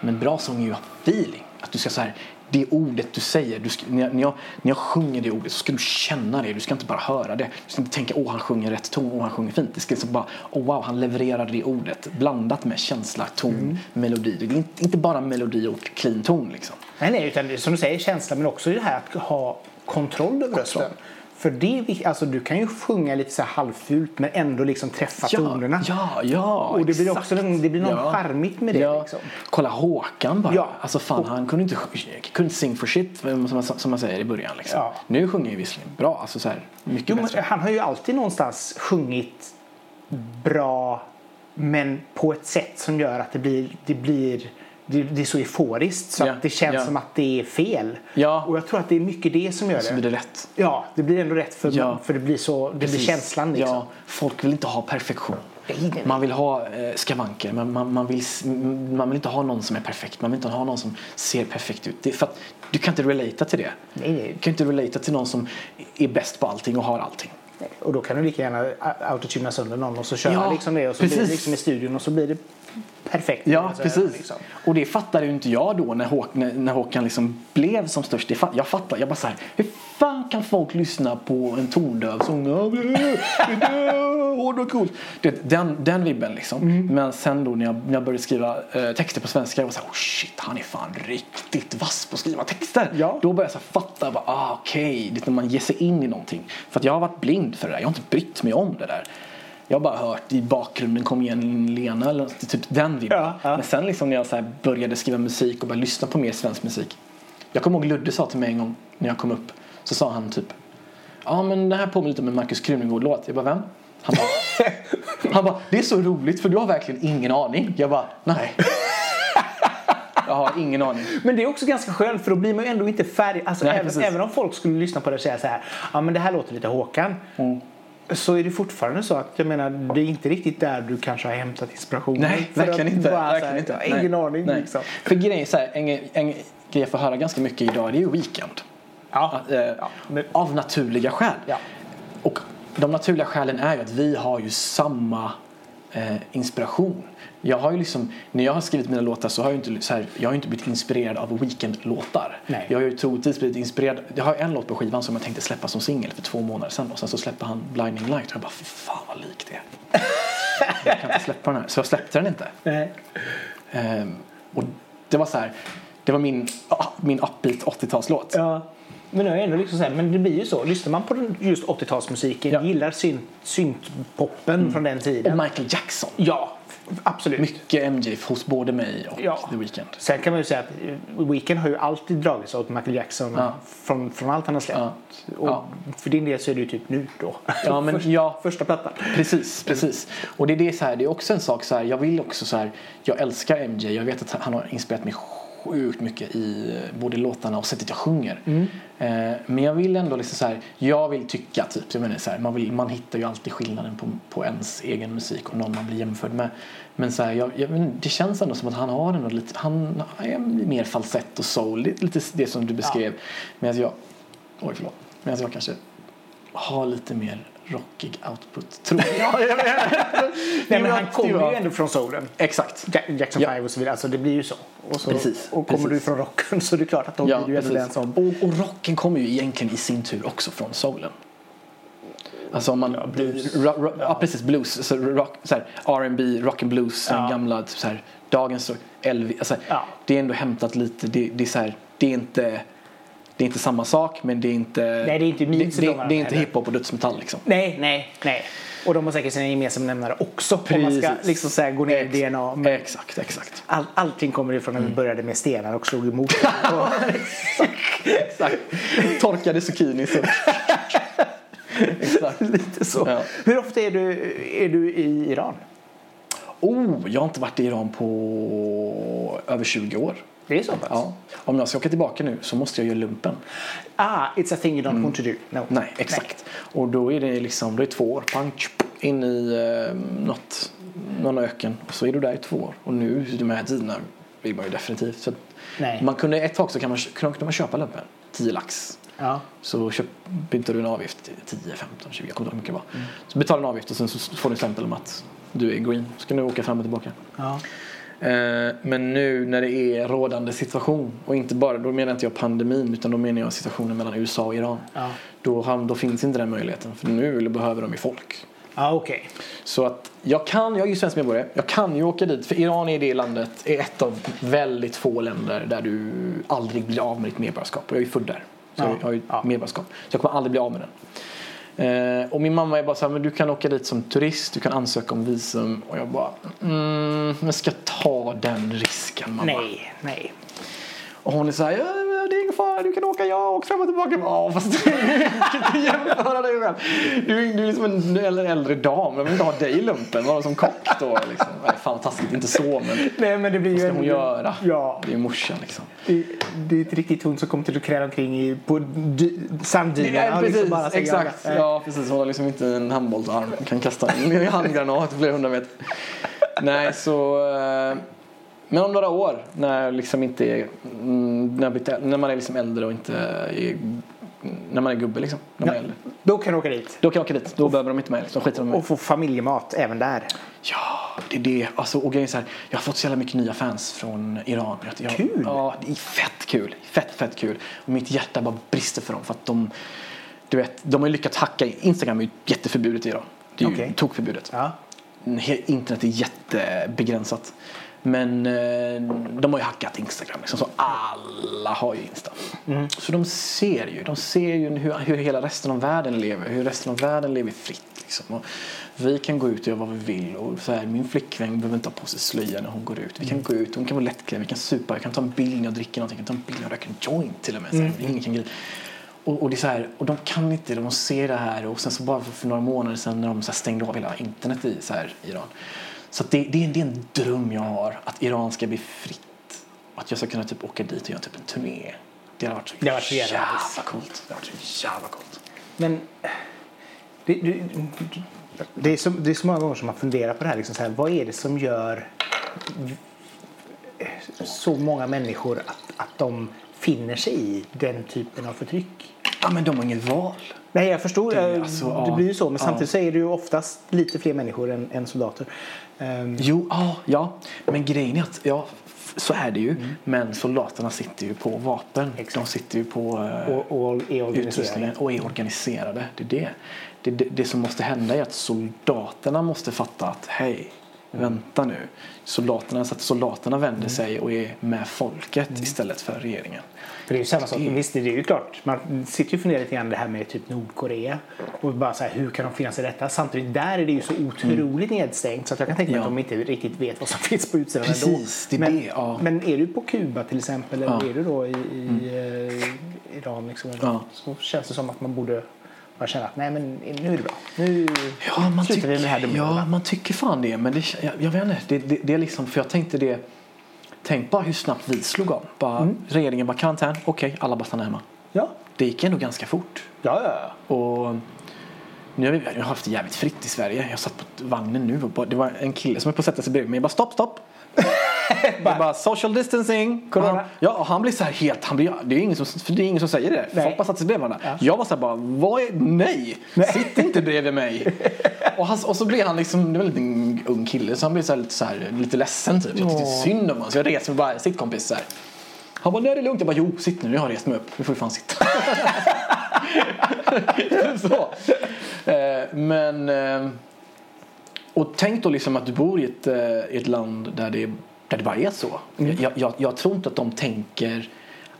Men bra sång är ju feeling. Att du ska så här, det ordet du säger, du ska, när, jag, när, jag, när jag sjunger det ordet så ska du känna det. Du ska inte bara höra det. Du ska inte tänka åh han sjunger rätt ton, åh han sjunger fint. Det ska liksom bara, åh wow han levererar det ordet. Blandat med känsla, ton, melodi. Det är inte, inte bara melodi och clean ton liksom. Nej, nej, utan som du säger känsla men också det här att ha kontroll över rösten. För det, alltså, du kan ju sjunga lite så här halvfult men ändå liksom träffa tonerna. Ja, ja, Och det blir exakt. också en- det blir något charmigt med det, Ja. liksom. Kolla Håkan bara. Ja. Alltså fan, han kunde inte kunde inte sing for shit som man, som man säger i början. Liksom. Ja. Nu sjunger ju visserligen bra, alltså så här, mycket Jo, bättre. han har ju alltid någonstans sjungit bra men på ett sätt som gör att det blir, det blir det, det är så euforiskt så att det känns ja. som att det är fel. Ja. Och jag tror att det är mycket det som gör Så det. blir det rätt. Ja, det blir ändå rätt för, Ja. för det blir så, det blir Precis. känslan liksom. Ja, folk vill inte ha perfektion. Nej, nej, nej. Man vill ha eh, skavanker. Man, man, man, vill, man vill inte ha någon som är perfekt. Man vill inte ha någon som ser perfekt ut. Det för att du kan inte relata till det. Nej, nej. Du kan inte relata till någon som är bäst på allting och har allting. Och då kan du lika gärna autotuna sönder någon och så köra Ja, liksom det och så blir det precis. liksom i studion och så blir det perfekt. Ja, Alltså, precis. liksom. Och det fattade ju inte jag då när, Håk, när, när Håkan liksom blev som störst. Jag fattar, jag bara så här, hur fan kan folk lyssna på en tondöv sång? Hård och coolt. Det, den, den vibben liksom. Mm. Men sen då när jag, när jag började skriva eh, texter på svenska, jag var så här, oh shit, han är fan riktigt vass på att skriva texter. Ja. Då började jag så fatta, bara, ah, okej, det är när man ger sig in i någonting. För att jag har varit blind för det där, jag har inte brytt mig om det där. Jag har bara hört i bakgrunden kom igen Lena eller typ den vibben. Ja, ja. Men sen liksom när jag så började skriva musik och började lyssna på mer svensk musik. Jag kommer ihåg Ludde sa till mig en gång när jag kom upp. Så sa han typ Ja men det här påminner lite om en Markus Krunegård-låt. Jag bara vem? Han bara, [laughs] han bara det är så roligt för du har verkligen ingen aning. Jag bara nej. Jag har ingen aning. Men det är också ganska skönt för då blir man ju ändå inte färdig. Alltså, Nej, även, även om folk skulle lyssna på det och säga så här, ja men det här låter lite Håkan. Mm. Så är det fortfarande så att jag menar det är inte riktigt där du kanske har hämtat inspiration. Nej, verkligen att inte. bara verkligen här, inte. ingen Nej. aning Nej. liksom. För grejen så här, en, en grej jag får höra ganska mycket idag det är ju Weekend. Ja. Eh, Ja, Av naturliga skäl. Ja. Och de naturliga skälen är ju att vi har ju samma eh, inspiration. Jag har ju liksom, när jag har skrivit mina låtar så har jag inte, så här, jag har inte blivit inspirerad av Weekend-låtar. Jag har ju troligtvis blivit inspirerad. Jag har en låt på skivan som jag tänkte släppa som singel för två månader sedan och sen så släpper han Blinding Light och jag bara fy fan vad lik det [laughs] jag kan inte släppa den här. Så jag släppte den inte. Nej. Ehm, och det var så här, det var min, ah, min upbeat 80-talslåt. Ja. Men, nu är ändå liksom så här, men det blir ju så. Lyssnar man på just 80-talsmusiken, Ja. gillar synt, syntpoppen från den tiden. Och Michael Jackson. Ja, absolut. Mycket MJ hos både mig och Ja. The Weeknd. Sen kan man ju säga att eh, Weekend har ju alltid dragits åt Michael Jackson Ja. från, från allt han har släppt. Ja. Och. För din del så är det ju typ nu då. Ja, men första, ja. första plattan. Precis, precis. Och det är, det så här, det är också en sak så här, jag vill också så här, jag älskar MJ, jag vet att han har inspirerat mig sjukt mycket i eh, både låtarna och sättet jag sjunger. Eh, men jag vill ändå liksom så här, jag vill tycka typ, jag menar så här, man, vill, man hittar ju alltid skillnaden på, på ens egen musik och någon man blir jämförd med. Men så här, jag, jag, det känns ändå som att han har ändå lite, han är mer falsett och soul, det lite det som du beskrev. Medan jag, oj förlåt, medan jag kanske har lite mer rockig output, tror jag. [laughs] Nej, men han kommer ju ändå från soulen. Exakt. Jack- Jackson Ja. 5 och så vidare. Alltså det blir ju så. Och, så, Precis, och kommer precis. du från rocken så är det klart att då Ja, blir du ändå den som... Och, och rocken kommer ju egentligen i sin tur också från soulen. Alltså om man... blues. Ro, ro, ja. precis, blues. Så rock, så här, R&B, rock and blues, Ja. den gamla, typ så här, dagens rock, Elvis. Alltså, Ja. Det är ändå hämtat lite, det, det är så här, det är inte... Det är inte samma sak men det är inte... Nej, det är inte det, det, det är inte hiphop och dödsmetall liksom. Nej, nej, nej. Och de har säkert sina gemensamma nämnare också. Om man ska Precis. liksom så gå ner i DNA. Men Exakt, exakt. all, allting kommer ifrån när vi Mm. började med stenar och slog emot. och, [laughs] exakt. Torkade zucchini så... [laughs] exakt. lite så. Ja. Hur ofta är du, är du i Iran? Oh, jag har inte varit i Iran på över 20 år. Det är så pass? Ja. Om jag ska åka tillbaka nu så måste jag göra lumpen. Ah, it's a thing you don't want to do. No. Mm. Nej, exakt. Och då är det liksom, då är det två år. Tjup, in i eh, något, någon öken. Och så är du där i två år. Och nu, de här tiderna, vill man ju definitivt. Så Nej. man kunde, ett tag så kan man, kunde man köpa lumpen. 10 lax. Ja. Så köp, byter du en avgift, 10, 15, 20, jag kommer inte ihåg hur mycket det var. Så betalar en avgift och sen så får du en stämpel om att du är green. Så kan du åka fram och tillbaka. Ja. Eh, Men nu när det är rådande situation och inte bara, då menar inte jag pandemin utan då menar jag situationen mellan USA och Iran. Ja. Då, då finns inte den möjligheten för nu behöver de ju folk. Ja, okej. Så att jag kan, jag är ju svensk medborgare, jag kan ju åka dit för Iran är det landet, är ett av väldigt få länder där du aldrig blir av med ditt medborgarskap. Och jag är ju född där. Så Ja. jag har ju Ja. medborgarskap. Så jag kommer aldrig bli av med den. Eh, och min mamma är bara så här, men du kan åka dit som turist, du kan ansöka om visum. Och jag bara, mm, men ska jag ta den risken mamma? Nej, nej. Och hon är så här, ja, det är ingen fara, du kan åka, jag åkt fram och tillbaka. Ja, fast du kan jämföra dig själv. Du, är- du är som en äldre, dam, jag vill inte ha dig i lumpen, bara som kock då. Liksom. Nej, fan taskigt, inte så men Nej, men det blir vad ska hon göra? Ja. Det är ju morsan liksom. Det, det är inte riktigt hon som kommer till att kräla omkring i, på dy- sanddynerna. och precis, liksom bara säga, exakt. ja. Ja, precis. Hon har liksom inte en handbollsarm och kan kasta en handgranat flera hundra meter. Nej, så... eh, Men om några år när liksom inte är... mm, När, man är liksom äldre och inte är... När man är gubbe liksom. När man är Ja. äldre. Då kan du åka dit. Då kan jag åka dit. Då behöver de inte mig. Liksom. skiter de mig. Och få familjemat även där. Ja, det är det. Alltså, och grejen är så här, jag har fått så jävla mycket nya fans från Iran. Jag, Kul. Ja, det är fett kul. Fett, fett kul. Och mitt hjärta bara brister för dem. För att de, du vet, de har ju lyckats hacka. Instagram är ju jätteförbjudet i Iran. Det är ju Okej. tokförbjudet. Ja. Internet är jättebegränsat. Men eh, de har ju hackat Instagram liksom, så alla har ju Insta. Så de ser ju, de ser ju hur, hur hela resten av världen lever, hur resten av världen lever fritt. Liksom. Vi kan gå ut och göra vad vi vill. Och så här, min flickvän behöver inte ha på sig slöja när hon går ut. Vi kan gå ut, hon kan vara lättklädd, vi kan supa, jag kan ta en bild när jag dricker någonting, jag kan ta en bild när jag röker en joint till och med. Så här, Ingen kan gri- och, och det är så här, och de kan inte, de ser det här och sen så bara för, för några månader sedan när de så stängde av hela internet i så här, Iran. Så det, det, är, det är en dröm jag har, att Iran ska bli fritt. Och att jag ska kunna typ åka dit och göra typ en turné. Det hade varit så, Det hade varit så jävla jävla coolt. Det hade varit så jävla coolt. Men det, det, det, är så, det är så många gånger som man funderar på det här. Liksom så här vad är det som gör så många människor att, att de finner sig i den typen av förtryck? Ja, men de har inget val. Nej, jag förstår. Det Det, alltså, det blir ju så. Men Ja. samtidigt så är det ju oftast lite fler människor än, än soldater. Ehm, Jo, ja, ja. Men grejen är att, ja, så är det ju. Mm. Men soldaterna sitter ju på vapen. De sitter ju på eh, och, och är organiserade. utrustningen och är organiserade. Det är det. Det, det. det som måste hända är att soldaterna måste fatta att hej, Mm. vänta nu. Soldaterna, så att soldaterna vänder sig och är med folket Mm. istället för regeringen. För det är ju samma sak. Visst, det är ju klart. Man sitter ju och funderar lite grann det här med typ Nordkorea. Och bara så här, hur kan de finnas i detta? Samtidigt där är det ju så otroligt nedstängt så att jag kan tänka mig Mm. Ja. att de inte riktigt vet vad som [laughs] finns på utsidan Precis, det ändå. är Men, det, ja. men är du på Kuba till exempel eller Ja. Mm. är du då i, i eh, Iran liksom, Ja. så känns det som att man borde bara känna att nej men nu är det bra. Nu Ja, man slutar vi med det här tycker, ja, man tycker fan det. Men det, jag, jag vet inte. Det, det, det är liksom, för jag tänkte det. Tänk bara hur snabbt vi slog om. Bara, Mm. Regeringen bara karantän. Okej, alla bara stannar hemma. Ja, Det gick ändå ganska fort. ja, ja. ja. Och nu har vi jag har haft det jävligt fritt i Sverige. Jag satt på vagnen nu och bara, det var en kille som är på att sätta sig bredvid mig. Jag bara stopp, stopp. [laughs] bara, bara social distancing. Corona. Han, ja, och han blir så här helt, han blir, det är ingen som, för det är ingen som säger det. Nej. Folk bara satt sig bredvid varandra. Ja. Jag var så här bara, vad är, nej, sitt inte bredvid mig. [laughs] och, han, och så blir han liksom, det var en liten ung kille så han blir så här, lite, så här, lite ledsen typ. Jag tyckte synd om honom så jag reser mig bara, sitt kompis så här. Han bara, nej det är lugnt. Jag bara, jo sitt nu, jag har rest mig upp. Nu får du fan sitta. [laughs] så. Eh, men... Och tänk då liksom att du bor i ett, eh, i ett land där det, där det bara är så. Jag, jag, jag tror inte att de tänker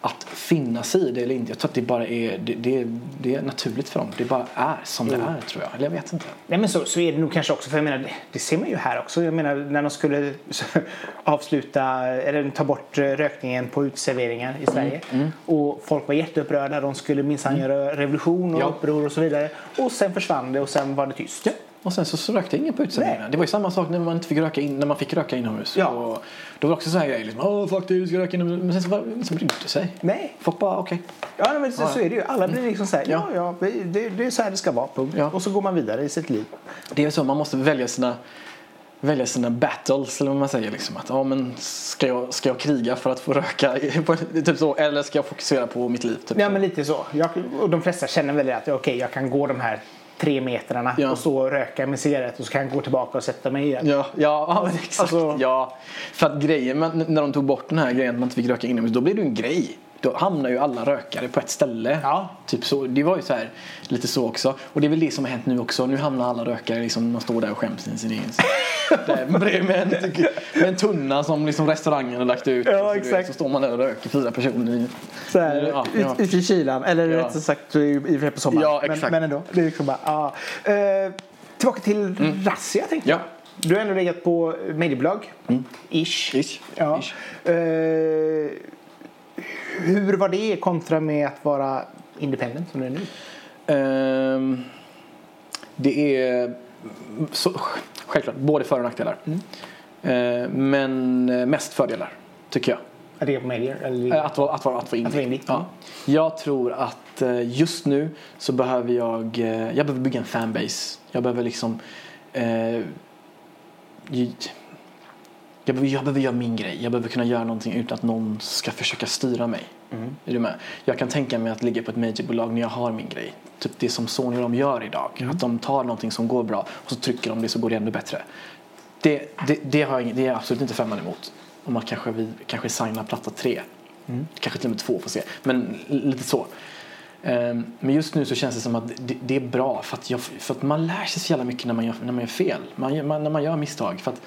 att finna sig i det eller inte. Jag tror att det bara är, det, det, det är naturligt för dem. Det bara är som det är tror jag. Eller jag vet inte. Nej men så, så är det nog kanske också. För jag menar, det, det ser man ju här också. Jag menar när de skulle [laughs] avsluta eller ta bort rökningen på uteserveringar Mm, i Sverige. Och folk var jätteupprörda. De skulle minsann göra revolution och Ja. uppror och så vidare. Och sen försvann det och sen var det tyst. Och sen så, så rökte ingen på uteserveringarna. Det var ju samma sak när man inte fick röka in, när man fick röka inomhus. Ja. Och då var det också så här grejer liksom, åh fuck det, du ska röka inomhus. Men sen så var det ingen som brydde sig. Nej. Folk bara okej. Ja men så, Ja. så är det ju. Alla blir liksom så här, ja Ja. ja, det, det är så här det ska vara. Punkt. Ja. Och så går man vidare i sitt liv. Det är så, man måste välja sina välja sina battles eller vad man säger liksom att ja men ska jag, ska jag kriga för att få röka typ så eller ska jag fokusera på mitt liv typ Ja men lite så. Jag, och de flesta känner väl att okej jag kan gå de här tre metrarna Ja. och stå och röka med cigarett och så kan jag gå tillbaka och sätta mig igen. Ja, ja, men exakt. Alltså- ja. För att grejen, när de tog bort den här grejen att man inte fick röka inomhus, då blev det en grej. Då hamnar ju alla rökare på ett ställe. Ja. Typ så, det var ju så här, lite så också. Och det är väl det som har hänt nu också. Nu hamnar alla rökare liksom, man står där och skäms i sin egen [laughs] bredvid med en, med en tunna som liksom restaurangen har lagt ut. Ja, så, exakt. Så står man där och röker, fyra personer i. Så här, Ja, ut, ja. ut i kylan. Eller Ja. rättare sagt i och för sig på sommaren. Ja, men, exakt. men ändå. Det är liksom bara, ja. Eh, tillbaka till razzia tänkte Ja. jag. Du har ändå legat på medieblogg. Ish. Ish. Ja. Ish. Eh, hur var det kontra med att vara independent som du är nu? Ehm, det är så, självklart både för och nackdelar. Ehm, men eh, mest fördelar tycker jag. Att det medier? Eller? Eh, Att vara, att vara, att vara indie. Att vara indie. Ja. Jag tror att eh, just nu så behöver jag, eh, jag behöver bygga en fanbase. Jag behöver liksom eh, jag behöver, jag behöver göra min grej. Jag behöver kunna göra någonting utan att någon ska försöka styra mig. Är du med? Jag kan tänka mig att ligga på ett majorbolag när jag har min grej. Typ det som Sony de gör idag. Att de tar någonting som går bra och så trycker de det så går det ännu bättre. Det, det, det, har jag, det är jag absolut inte främmande emot. Om att kanske vi kanske signar platta tre. Kanske till och med två får se. Men lite så. Ehm, Men just nu så känns det som att det, det är bra för att, jag, för att man lär sig så jävla mycket när man gör, när man gör fel. Man, man, när man gör misstag. För att,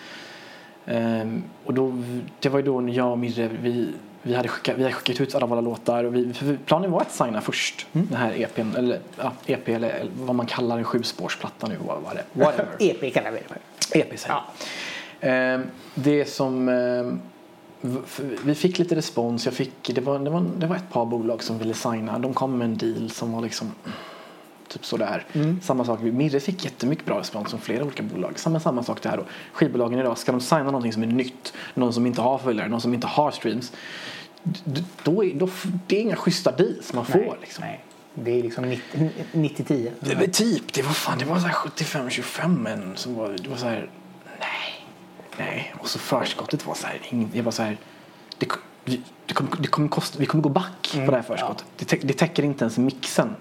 ehm, och då, det var ju då när jag och Mirre vi, vi, hade skickat, vi hade skickat ut alla våra låtar. Och vi, planen var att signa först. Den här EPn, eller ja, EP eller, eller vad man kallar en sjuspårsplatta nu. Vad var det? Whatever. [laughs] EP kallar vi det. EP säger Ehm, Det som för vi fick lite respons. Jag fick, det, var, det, var, det var ett par bolag som ville signa. De kom med en deal som var liksom typ sådär. Samma sak. Mirre fick jättemycket bra respons från flera olika bolag. Samma, samma sak där då. Skivbolagen idag, ska de signa någonting som är nytt, någon som inte har följare, någon som inte har streams. Då är, då, det är inga schyssta deals man får. Liksom. Nej. Det är liksom 90 90-10. Det var typ, det var fan, det var så här 75-25 men som var, det var så här, nej, nej. Och så förskottet var så här, ing- det var så här, det, det kommer, det kommer kosta, vi kommer gå back på det här förskottet. Det, täck- det täcker inte ens mixen.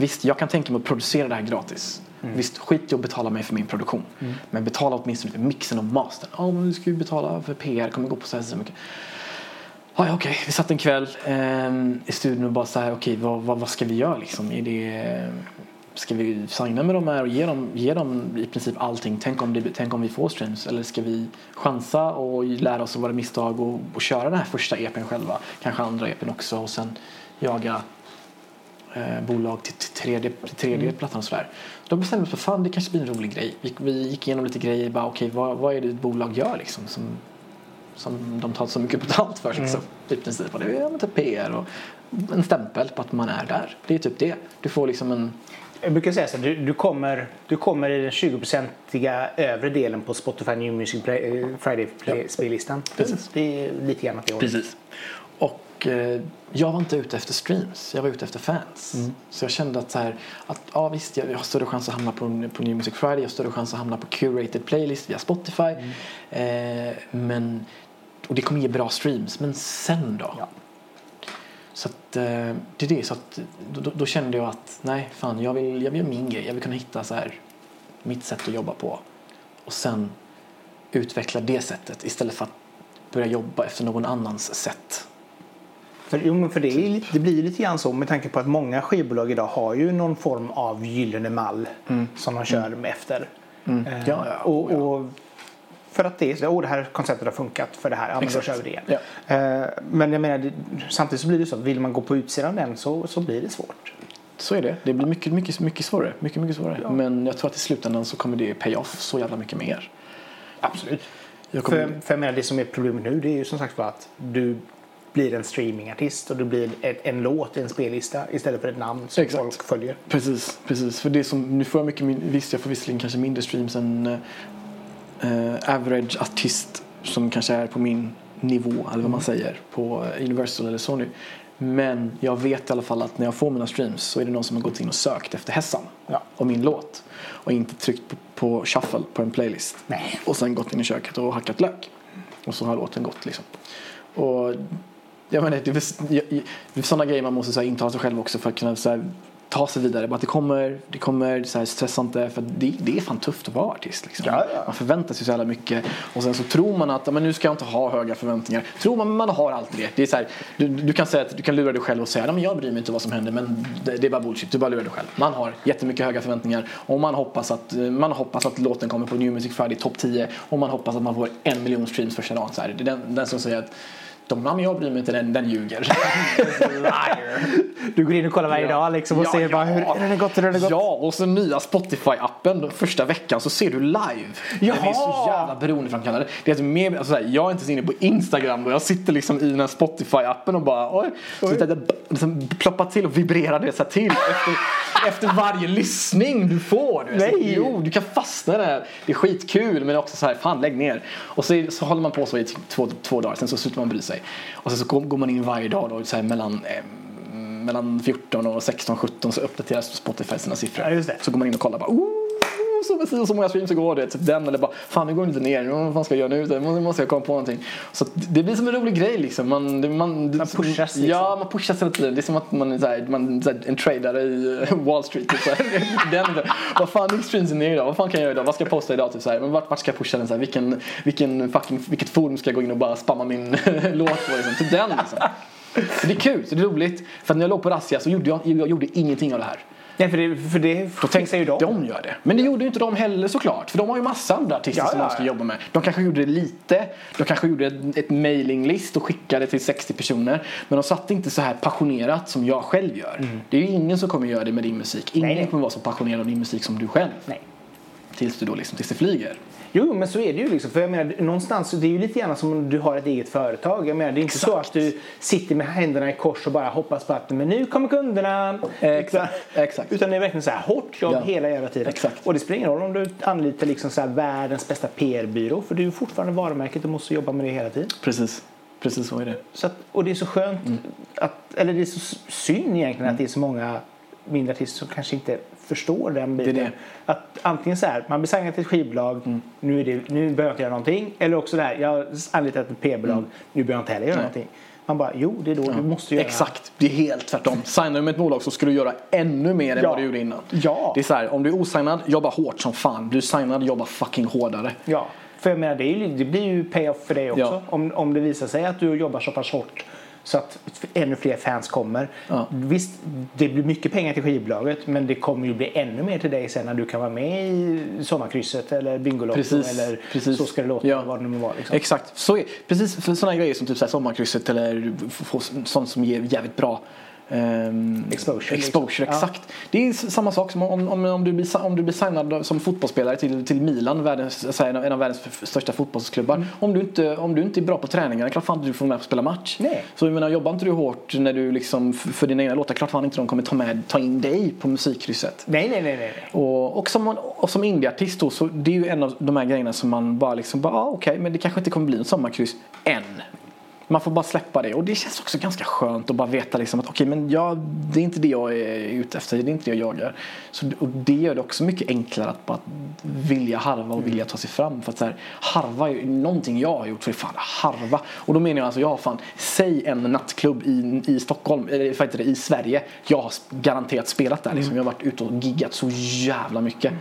Visst, jag kan tänka mig att producera det här gratis. Visst, skit i att betala mig för min produktion. Men betala åtminstone för mixen och mastern. Ja, men vi ska ju betala för PR, kommer gå på så här så mycket. Ja, ja, okej. Vi satt en kväll ehm, i studion och bara så här, okej, vad, vad, vad ska vi göra liksom? Är det, ska vi signa med de här och ge dem, ge dem i princip allting? Tänk om, det, tänk om vi får streams? Eller ska vi chansa och lära oss av våra misstag och, och köra den här första EPn själva? Kanske andra EPn också och sen jaga eh, bolag till, till tredje, till tredje plattan och sådär. Då bestämde oss för fan det kanske blir en rolig grej. Vi, vi gick igenom lite grejer, bara okej vad, vad är det ett bolag gör liksom som, som de tar så mycket betalt för liksom, i princip. Och det är ja, typ PR och en stämpel på att man är där. Det är typ det. Du får liksom en Jag brukar säga så här, du, du, kommer, du kommer i den 20-procentiga övre delen på Spotify New Music eh, Friday play, spellistan. Precis. Det är lite grann åt det hållet. Precis. Och eh, jag var inte ute efter streams, jag var ute efter fans. Så jag kände att, så här, att ja, visst, jag har större chans att hamna på, på New Music Friday, jag har större chans att hamna på curated playlist via Spotify. Eh, men, och det kommer ge bra streams, men sen då? Ja. Så att, eh, det är det. Så att, då, då- då kände jag att nej, fan, jag vill, jag vill göra min grej. Jag vill kunna hitta så här, mitt sätt att jobba på. Och sen utveckla det sättet istället för att börja jobba efter någon annans sätt. För, jo, men för det, är, det blir lite grann så med tanke på att många skivbolag idag har ju någon form av gyllene mall som de kör med efter. Eh, Mm. Ja, ja, och, ja. och för att det är så, oh, det här konceptet har funkat för det här, ja, men då kör vi det igen. Ja. Eh, Men jag menar, det, samtidigt så blir det så att vill man gå på utsidan den så, så blir det svårt. Så är det. Det blir mycket, mycket, mycket svårare. Mycket, mycket svårare. Men jag tror att i slutändan så kommer det pay off så jävla mycket mer. Absolut. Jag kommer, För, för jag menar, det som är problemet nu det är ju som sagt var att du blir en streamingartist och du blir ett, en låt i en spellista istället för ett namn som Exakt. folk följer. Precis, precis. För det som, nu får jag mycket, visst jag får visserligen kanske mindre streams än eh, average artist som kanske är på min nivå eller vad man säger på Universal eller Sony. Men jag vet i alla fall att när jag får mina streams så är det någon som har gått in och sökt efter Hessan Ja. och min låt och inte tryckt på, på shuffle på en playlist. Nej. Och sen gått in i köket och hackat lök. Och så har låten gått liksom. Och jag menar, det är, är sådana grejer man måste så här, intala sig själv också för att kunna så här, ta sig vidare. Bara att det kommer, det kommer så här, stressa inte för det, det är fan tufft att vara artist. Liksom. Ja, ja. Man förväntar sig så jävla mycket och sen så tror man att "Ja, men nu ska jag inte ha höga förväntningar. Tror man, men man har alltid det. det är så här, du, du kan säga att du kan lura dig själv och säga att jag bryr mig inte vad som händer men det, det är bara bullshit. Du bara lurar dig själv. Man har jättemycket höga förväntningar och man hoppas att, man hoppas att låten kommer på New Music Friday topp 10 och man hoppas att man får en miljon streams första dagen. Så här, det är den, den som säger att de, "Ja, men jag bryr mig inte, den, den ljuger. [laughs] Du går in och kollar varje dag liksom och Ja, ser ja. bara hur, hur har det gått, hur har det gått? Ja, och så nya Spotify-appen första veckan så ser du live. Jaha! Det är så jävla beroendeframkallande. Det är alltså mer, alltså såhär, jag är inte så inne på Instagram då. Jag sitter liksom i den här Spotify-appen och bara oj. Så det, det, liksom ploppar till och vibrerar det så här till efter, [laughs] efter varje lyssning du får. Du vet. Så, Nej. jo, du kan fastna där. Det är skitkul men det är också så här, fan lägg ner. Och så, så håller man på så i två, två dagar, sen så slutar man bry sig. Och sen så går, man in varje dag då, så här, mellan eh, mellan 14 och 16, 17 så uppdateras Spotify sina siffror. Ja. Så går man in och kollar bara, oh, så precis så många streams igår. Det, typ den eller bara, fan nu går inte ner, vad fan ska jag göra nu? Nu måste jag komma på någonting. Så det blir som en rolig grej liksom. Man, det- man, Man pushas, liksom. Ja, man pushas hela tiden. Det är som att man är, så här, man, är så här, en tradare i eh, Wall Street. Typ, så här. [laughs] den, vad fan, nu är streamsen ner idag, vad fan kan jag göra idag? Vad ska jag posta idag? Typ, så här. Men vart, vart ska jag pusha den? Så här? Vilken, vilken fucking, vilket forum ska jag gå in och bara spamma min [laughs] låt på? Liksom? Typ den liksom. Så Det är kul, så det är roligt. För när jag låg på razzia så gjorde jag, jag gjorde ingenting av det här. Nej, för det, för det Då fixar ju de. De gör det. Men det gjorde ju inte de heller såklart. För de har ju massa andra artister Ja, som ja, de ska jobba med. De kanske gjorde det lite. De kanske gjorde ett, ett mailinglist och skickade till 60 personer. Men de satte inte så här passionerat som jag själv gör. Det är ju ingen som kommer göra det med din musik. Ingen Mm. Nej, nej. kommer vara så passionerad av din musik som du själv. Nej. Tills du då liksom, tills det flyger. Jo, men så är det ju. Liksom. För jag menar, någonstans, det är ju lite grann som om du har ett eget företag. Jag menar, det är inte så Exakt. att du sitter med händerna i kors och bara hoppas på att men nu kommer kunderna. Exakt, Utan, exakt. utan det är verkligen så här hårt jobb Ja. hela jävla tiden. Exakt. Och det spelar ingen roll om du anlitar liksom så här världens bästa PR-byrå. För du är fortfarande varumärket och måste jobba med det hela tiden. Precis. Precis så är det. Så att, och det är så skönt, Mm. att, eller det är så synd egentligen att det är så många mindre artister som kanske inte förstår den biten. Det är det. Att antingen så här, man blir signad till ett skivbolag, Mm. nu, är det, nu behöver jag inte göra någonting. Eller också det här, jag har anlitat ett P-bolag, nu behöver jag inte heller göra Nej. någonting. Man bara, jo det är då du måste göra. Exakt, det är helt tvärtom. Signar du med ett bolag så ska du göra ännu mer än Ja. vad du gjorde innan. Ja. Det är så här, om du är osignad, jobba hårt som fan. Blir du signad, jobba fucking hårdare. Ja, för jag menar det, ju, det blir ju payoff för dig också. Ja. Om, om det visar sig att du jobbar så pass hårt så att ännu fler fans kommer. Ja. Visst, det blir mycket pengar till skivbolaget men det kommer ju bli ännu mer till dig sen när du kan vara med i Sommarkrysset eller Bingolotto Precis, eller precis. Så ska det låta, Ja. vad det nu må vara. Liksom. Exakt, så är Precis sådana grejer som typ så här sommarkrysset eller sånt som ger jävligt bra ehm, Exposure, exposure liksom. Ja. exakt. Det är samma sak som om, om, om, du, blir, om du blir signad som fotbollsspelare till, till Milan, världens, en, av, en av världens största fotbollsklubbar. Mm. Om, du inte, om du inte är bra på träningarna, klart fan inte du får med och spela match. Nej. Så jag menar, jobbar inte du hårt när du liksom, för dina egna låtar, klart fan inte de kommer ta, med, ta in dig på musikkrysset. Nej, nej, nej, nej. Och, och som, och som indieartist då, så det är ju en av de här grejerna som man bara liksom, bara, ah, okej, men det kanske inte kommer bli en sommarkryss än. Man får bara släppa det och det känns också ganska skönt att bara veta liksom att okej, men jag, det är inte det jag är ute efter, det är inte det jag jagar. Så, och det gör det också mycket enklare att bara vilja harva och vilja ta sig fram. För att så här, harva är ju någonting jag har gjort, för fan harva. Och då menar jag alltså, jag har fan, säg en nattklubb i, i Stockholm, eller vad heter det, i Sverige. Jag har garanterat spelat där liksom. Jag har varit ute och giggat så jävla mycket.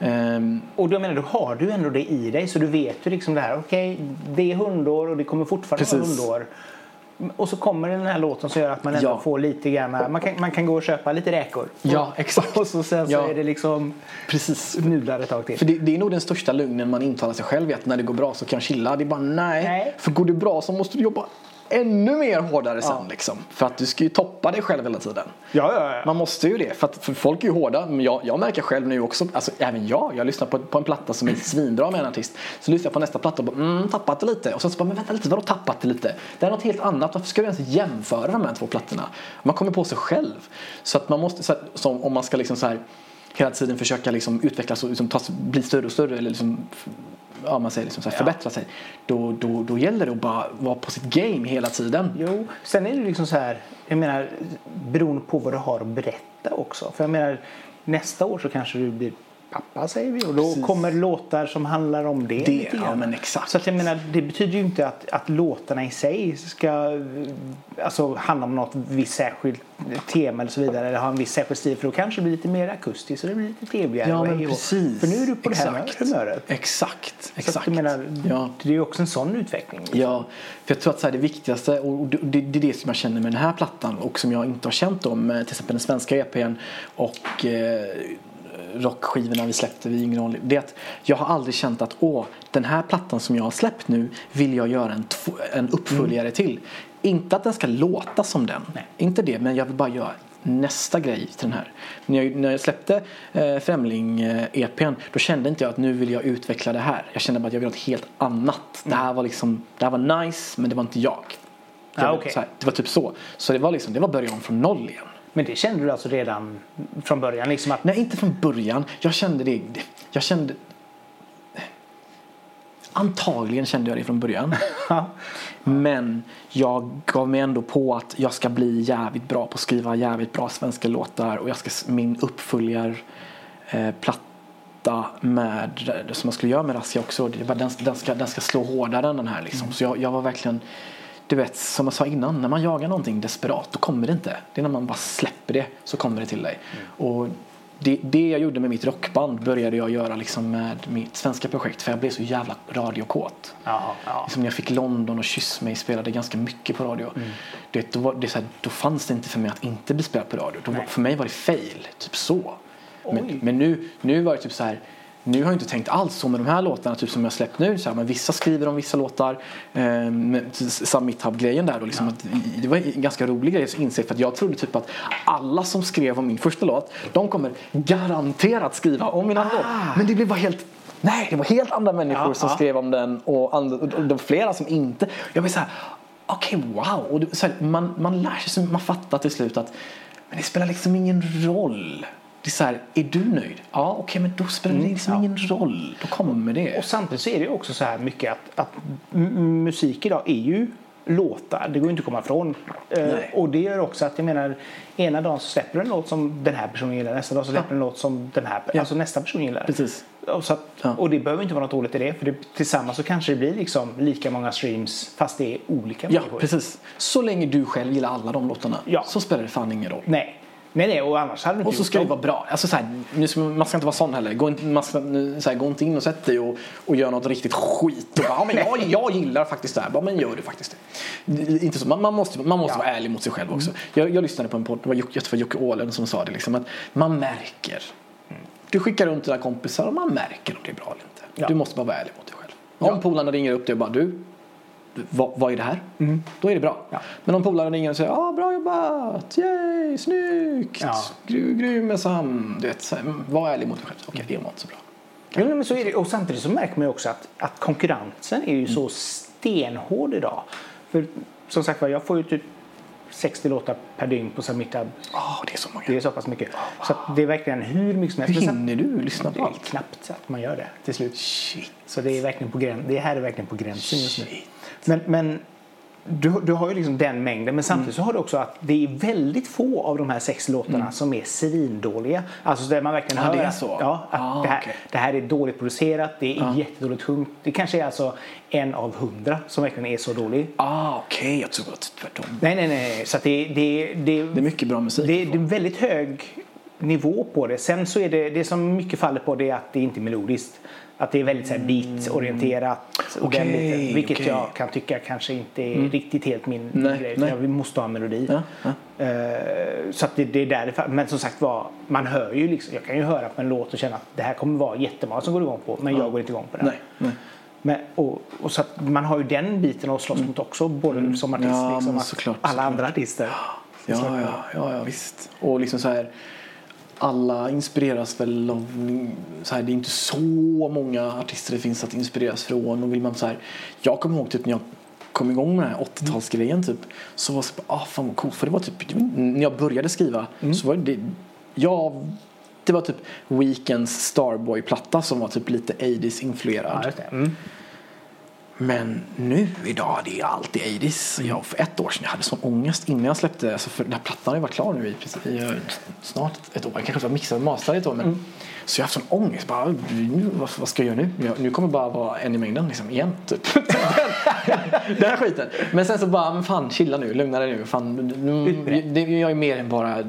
Ehm, Och då menar du, har du ändå det i dig så du vet ju liksom det här, okej, det är hundår och det kommer fortfarande vara Precis. hundår. Och så kommer den här låten som gör att man ändå Ja. får lite grann, man kan, man kan gå och köpa lite räkor. Ja, exakt. Och så sen så Ja. är det liksom precis. nudlar ett tag till. För det, det är nog den största lögnen man intalar sig själv att när det går bra så kan jag chilla. Det är bara nej. Nej. För går det bra så måste du jobba ännu mer hårdare sen Ja. liksom. För att du ska ju toppa dig själv hela tiden. Ja, ja, ja. Man måste ju det. För, att, för folk är ju hårda. Men jag, jag märker själv nu också, alltså även jag. Jag lyssnar på, på en platta som är svinbra med en artist. Så lyssnar jag på nästa platta och bara, mm, tappat det lite. Och sen så bara, men vänta lite, vadå tappat det lite? Det är något helt annat. Varför ska vi ens jämföra de här två plattorna? Man kommer på sig själv. Så att man måste, så att, som, om man ska liksom så här hela tiden försöka liksom utvecklas och liksom ta, bli större och större eller liksom, ja, man säger liksom så här, förbättra sig. Då, då, då gäller det att bara vara på sitt game hela tiden. Jo, sen är det liksom så här, jag menar beroende på vad du har att berätta också. För jag menar nästa år så kanske du blir pappa säger vi och då Precis. kommer låtar som handlar om det. Det, ja, men exakt. Så att jag menar, det betyder ju inte att, att låtarna i sig ska eh, alltså, handla om något visst särskilt tema eller så vidare eller ha en viss särskild stil för då kanske det blir lite mer akustiskt och det blir lite trevligare. Ja, men precis. För nu är du på det här Exakt. humöret. Exakt, Så exakt. att jag menar, ja. det är ju också en sån utveckling. Ja, för jag tror att så här, det viktigaste och det, det, är det som jag känner med den här plattan och som jag inte har känt om med till exempel den svenska EPn och eh, rockskivorna vi släppte vid Yngre Oliver. Det är att jag har aldrig känt att åh, den här plattan som jag har släppt nu vill jag göra en, en uppföljare till. Inte att den ska låta som den. Nej. Inte det, men jag vill bara göra nästa grej till den här. När jag, när jag släppte eh, Främling-EPn då kände inte jag att nu vill jag utveckla det här. Jag kände bara att jag vill ha något helt annat. Det här var liksom, det här var nice men det var inte jag. Det, Ah, var, så här, det var typ så. Så det var liksom, det var början från noll igen. Men det kände du alltså redan från början? Liksom att, Nej, inte från början. Jag kände det. Jag kände... Antagligen kände jag det från början. [laughs] Men jag gav mig ändå på att jag ska bli jävligt bra på att skriva jävligt bra svenska låtar och jag ska min uppföljar eh, platta med som jag skulle göra med Rassia också. Den, den, ska, den ska slå hårdare än den här liksom. Så jag, jag var verkligen du vet, som jag sa innan, när man jagar någonting desperat då kommer det inte. Det är när man bara släpper det så kommer det till dig. Och det, det jag gjorde med mitt rockband började jag göra liksom med mitt svenska projekt för jag blev så jävla radiokåt. ja, ja. Liksom när jag fick London och Kyss mig spelade ganska mycket på radio. Du vet, då, var, det så här, då fanns det inte för mig att inte bli spelad på radio. Då, för mig var det fail, typ så. Men, men nu, nu var det typ så här nu har jag inte tänkt alls så med de här låtarna typ som jag släppt nu. Så här, men vissa skriver om vissa låtar. Eh, med Summit Hub-grejen där då. Liksom, att, det var en ganska rolig grej att inse. För att jag trodde typ att alla som skrev om min första låt. De kommer garanterat skriva om min andra låt. Men det blev bara helt Nej, det var helt andra människor Ja, som ja. skrev om den och, andra, och det var flera som inte. Jag blev så här, okej wow. Och det, så här, man, man lär sig, man fattar till slut att men det spelar liksom ingen roll. Det är så här, är du nöjd? Ja, okej, men då spelar det liksom ja. ingen roll. Då kommer det. Och samtidigt så är det ju också så här mycket att, att musik idag är ju låtar. Det går ju inte att komma ifrån. Eh, och det gör också att jag menar ena dagen så släpper du en låt som den här personen gillar. Nästa dag så släpper du en låt som den här, Ja. alltså nästa person gillar. Precis. Och, så att, Ja. och det behöver inte vara något dåligt i det. För det, tillsammans så kanske det blir liksom lika många streams fast det är olika Ja, människor. precis. Så länge du själv gillar alla de låtarna Ja. så spelar det fan ingen roll. Nej. Nej, nej, och annars hade du inte Och så ska det vara bra. Alltså så här, nu ska, man ska inte vara sån heller. Gå inte, man ska, så här, gå inte in och sätt dig och, och gör något riktigt skit. Och bara, ja, men jag, jag gillar faktiskt det här. Ja, men gör du faktiskt det. Inte så. Man, man måste, man måste Ja. vara ärlig mot sig själv också. Jag, jag lyssnade på en podd, det var jag tror Jocke Åhlund som sa det. Liksom, att man märker. Du skickar runt dina kompisar och man märker om det är bra eller inte. Ja. Du måste bara vara ärlig mot dig själv. Om Ja. polarna ringer upp dig och bara du, vad, vad är det här? Då är det bra. Ja. Men om polaren ringer och säger ah, bra jobbat, yay, snyggt, Ja. Gry- grym Sam. Du vet, så mm, var ärlig mot dig själv. Okej, det var inte så bra. Jo, men så är det. Och samtidigt så märker man ju också att, att konkurrensen är ju Mm. så stenhård idag. För som sagt var, jag får ju typ 60 låtar per dygn på Submitab. Ah, det är så många. Det är så pass mycket. Så att det är verkligen hur mycket som helst. Hinner du lyssna Det på är allt? knappt så att man gör det till slut. Shit. Så det är verkligen på grän, det här är verkligen på gränsen just nu. Men, men du, du har ju liksom den mängden men samtidigt så har du också att det är väldigt få av de här sex låtarna som är svindåliga. Alltså där man verkligen Mm. Ja, hör det så. Ja, att Ah, det, här, okej. det här är dåligt producerat, det är jättedåligt sjungt. Det kanske är alltså en av hundra som verkligen är så dålig. Ah, okej. Jag tror att tvärtom. Nej, nej, nej. Så det, det, det, Det är mycket bra musik. det, det är väldigt hög nivå på det. Sen så är det, det som mycket faller på det är att det inte är melodiskt. Att det är väldigt så här och den biten, vilket okej. jag kan tycka kanske inte är riktigt helt min Nej, grej. nej. Jag, måste ha en melodi. Ja, ja. Eh, så att det, det är därför. Men som sagt var, man hör ju liksom, jag kan ju höra på en låt och känna att det här kommer vara jättemånga som går igång på. Men jag går inte igång på den. Nej, nej. Men, och, och så att man har ju den biten att slåss mot också. Både som artist Mm. Ja, liksom, såklart, alla såklart. andra artister. Ja, ja, ja, ja, visst. Och liksom så här. Alla inspireras väl av, så här, det är inte så många artister det finns att inspireras från. Och vill man så här, jag kommer ihåg typ när jag kom igång med den här 80-talsgrejen typ. Så var det bara, ah fan vad coolt. För det var typ, när jag började skriva så var det, jag, det var typ Weekends Starboy-platta som var typ lite 80s influerad. Ja, just det. Mm. Men nu idag, det är alltid 80s. Jag, för ett år sedan jag hade sån ångest innan jag släppte, alltså för den här plattan har ju varit klar nu i, precis, i eh, snart ett år. Jag kanske var mixad och mastrad i ett år. Men, Så jag har haft sån ångest. Bara, nu, vad, vad ska jag göra nu? Jag, nu kommer bara vara en i mängden liksom, igen. Typ. [laughs] den här skiten. Men sen så bara, men fan chilla nu, lugna dig nu. Fan, nu det, jag är mer än bara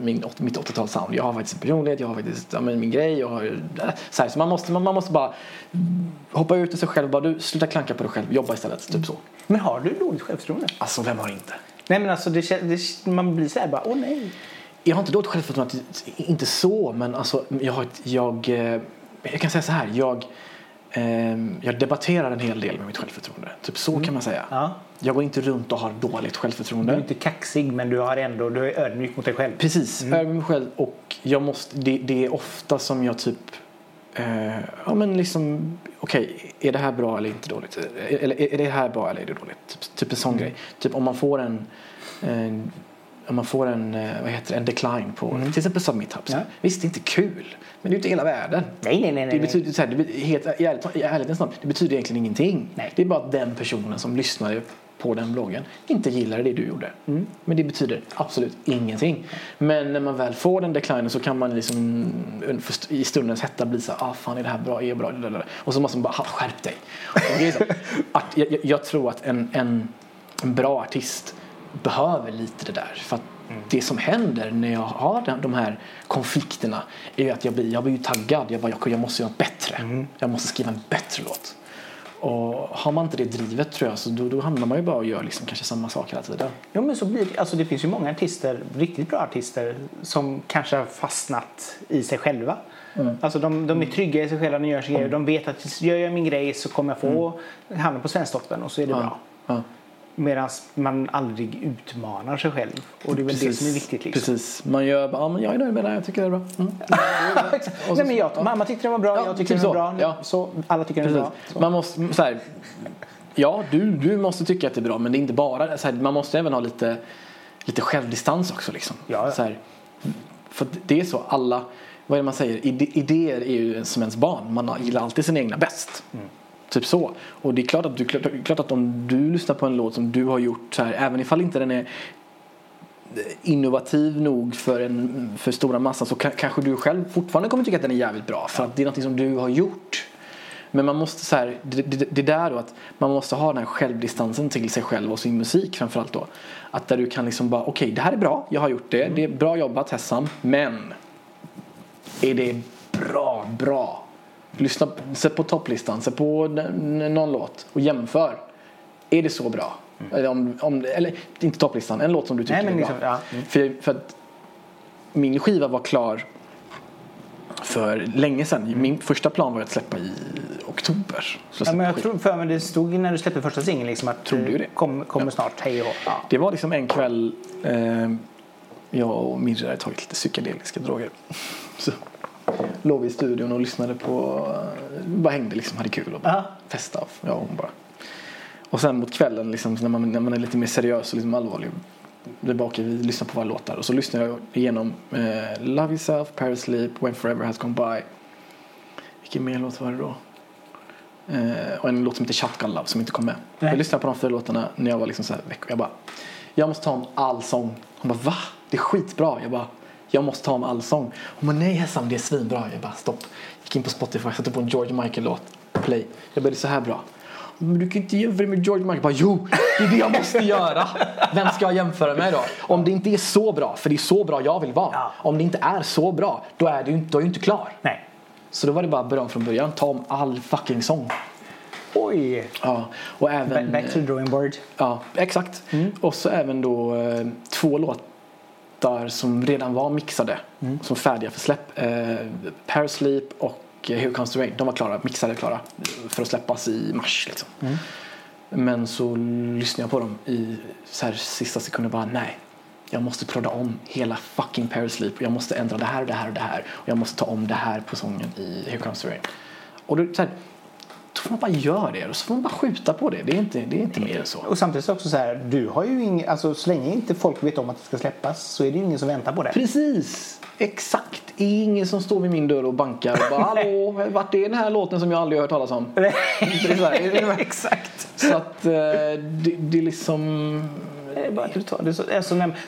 min, mitt 80-talssound. Jag har faktiskt en personlighet, jag har faktiskt ja, min grej. Jag har, så, här, så man, måste, man, man måste bara hoppa ut i sig själv. Bara, du, sluta klanka på dig själv, jobba istället. Typ så. Men har du dåligt självförtroende? Alltså vem har inte? Nej men alltså det, det, man blir så här bara, åh nej. Jag har inte dåligt självförtroende, inte så, men alltså, jag, har ett, jag, eh, jag kan säga så här. Jag, eh, jag debatterar en hel del med mitt självförtroende. Typ så kan man säga. Ja. Jag går inte runt och har dåligt Du är självförtroende. inte kaxig men du har ändå, du är ödmjuk mot dig själv. Precis, mm. över mig själv och jag måste, det, det är ofta som jag typ eh, ja men liksom okej, är det här bra eller inte dåligt? Eller är det här bra eller är det dåligt? Typ, typ en sån grej. Typ om man får en, en om man får en, eh, vad heter det, en decline på till exempel Submit Hubs. Ja. Visst, det är inte kul. Men det är ju inte hela världen. Nej, nej, nej. Det nej. betyder, så här, det, helt, i ärligt- i ärlighetens namn, det betyder egentligen ingenting. Nej. Det är bara den personen som lyssnade på den bloggen inte gillade det du gjorde. Men det betyder absolut ingenting. Men när man väl får den declinen så kan man liksom för- i stundens hetta bli så här, ah fan är det här bra, är det bra? Och så måste man bara, "Ha, skärp dig. Att, jag, jag- jag tror att en, en, en bra artist behöver lite det där. För att det som händer när jag har de här konflikterna är att jag blir, jag blir taggad. Jag, bara, jag, jag måste göra bättre. Jag måste skriva en bättre låt. Och har man inte det drivet tror jag så då, då hamnar man ju bara och gör liksom kanske samma sak hela tiden. Jo men så blir det, alltså det finns ju många artister, riktigt bra artister som kanske har fastnat i sig själva. Alltså de, de är trygga i sig själva, de gör sin grej. De vet att gör jag min grej så kommer jag få hamna på Svensktoppen och så är det bra. Ja. Medan man aldrig utmanar sig själv. Och det är väl det som är viktigt. Liksom. Precis. Man gör bara, ja men jag är nöjd med det här, jag tycker det är bra. Mm. [laughs] Nej, men jag, mamma tyckte den var bra, Ja, jag tyckte typ den var så. bra. Ja. Så alla tycker den är bra. Precis. Så. Man måste, så här, ja, du, du måste tycka att det är bra men det är inte bara så här, Man måste även ha lite, lite självdistans också. Liksom. Ja, ja. Så här, för det är så, alla, vad är det man säger, idéer är ju som ens barn. Man gillar alltid sina egna bäst. Mm. Typ så. Och det är klart att, du, klart, att om du lyssnar på en låt som du har gjort så här, även ifall inte den är innovativ nog för, en, för stora massan så kanske du själv fortfarande kommer tycka att den är jävligt bra. För att det är något som du har gjort. Men man måste så här, det, det, det där då att man måste ha den här självdistansen till sig själv och sin musik framförallt då. Att där du kan liksom bara, okej okay, det här är bra, jag har gjort det, det är bra jobbat Hessam, men är det bra, bra? Lyssna, sätt på topplistan, sätt på någon låt och jämför. Är det så bra? Mm. Eller, om, om, eller inte topplistan, en låt som du tycker Nej, är bra. Liksom, ja. mm. för, för att min skiva var klar för länge sedan. Mm. Min första plan var att släppa i oktober. Ja, men jag tror för mig det stod när du släppte första singeln liksom att tror du det? Kom, kommer ja. snart, hej och ja. Det var liksom en kväll eh, jag och Mirja hade tagit lite psykedeliska droger. [laughs] Så låg vi i studion och lyssnade på, bara hängde liksom, hade kul och bara festade. Jag och hon bara. Och sen mot kvällen liksom, när, man, när man är lite mer seriös och liksom allvarlig där bak vi lyssnar på våra låtar och så lyssnar jag igenom eh, Love Yourself, Paris Sleep, When Forever Has Gone By. Vilken mer låt var det då? Eh, och en låt som heter Shotgun Love som inte kom med. Nej. Jag lyssnade på de fyra låtarna när jag var liksom så här veckor. Jag bara, jag måste ta om all sång. Hon bara, va? Det är skitbra. Jag bara, jag måste ta om all sång. Hon bara, nej Hesam, det är svinbra. Jag bara, stopp. Gick in på Spotify, satte på en George Michael-låt. Play. Jag bara, det är så här bra. Men du kan inte jämföra med George Michael. Jag bara, jo, det är det jag måste göra. Vem ska jag jämföra med då? Om det inte är så bra, för det är så bra jag vill vara. Ja. Om det inte är så bra, då är du inte, inte klar. Nej. Så då var det bara början från början. Ta om all fucking sång. Oj! Ja, och även... Back to the drawing board. Ja, exakt. Mm. Och så även då eh, två låtar som redan var mixade. Mm. Som färdiga för släpp. Eh, Parasleep och Here Comes the Rain. De var klara, mixade klara för att släppas i mars. Liksom. Mm. Men så lyssnade jag på dem i så här, sista sekunden bara nej. Jag måste prodda om hela fucking Parasleep. Jag måste ändra det här och det här och det här. Och jag måste ta om det här på sången i Here Comes the Rain. Och då, så här, då får man bara göra det och så får man bara skjuta på det. Det är inte, det är inte mer än så. Och samtidigt också så här, du har ju ing, alltså så länge inte folk vet om att det ska släppas så är det ju ingen som väntar på det. Precis, exakt. Det är ingen som står vid min dörr och bankar och bara [laughs] hallå, vart är den här låten som jag aldrig hört talas om? [laughs] exakt. Så att eh, det, det är liksom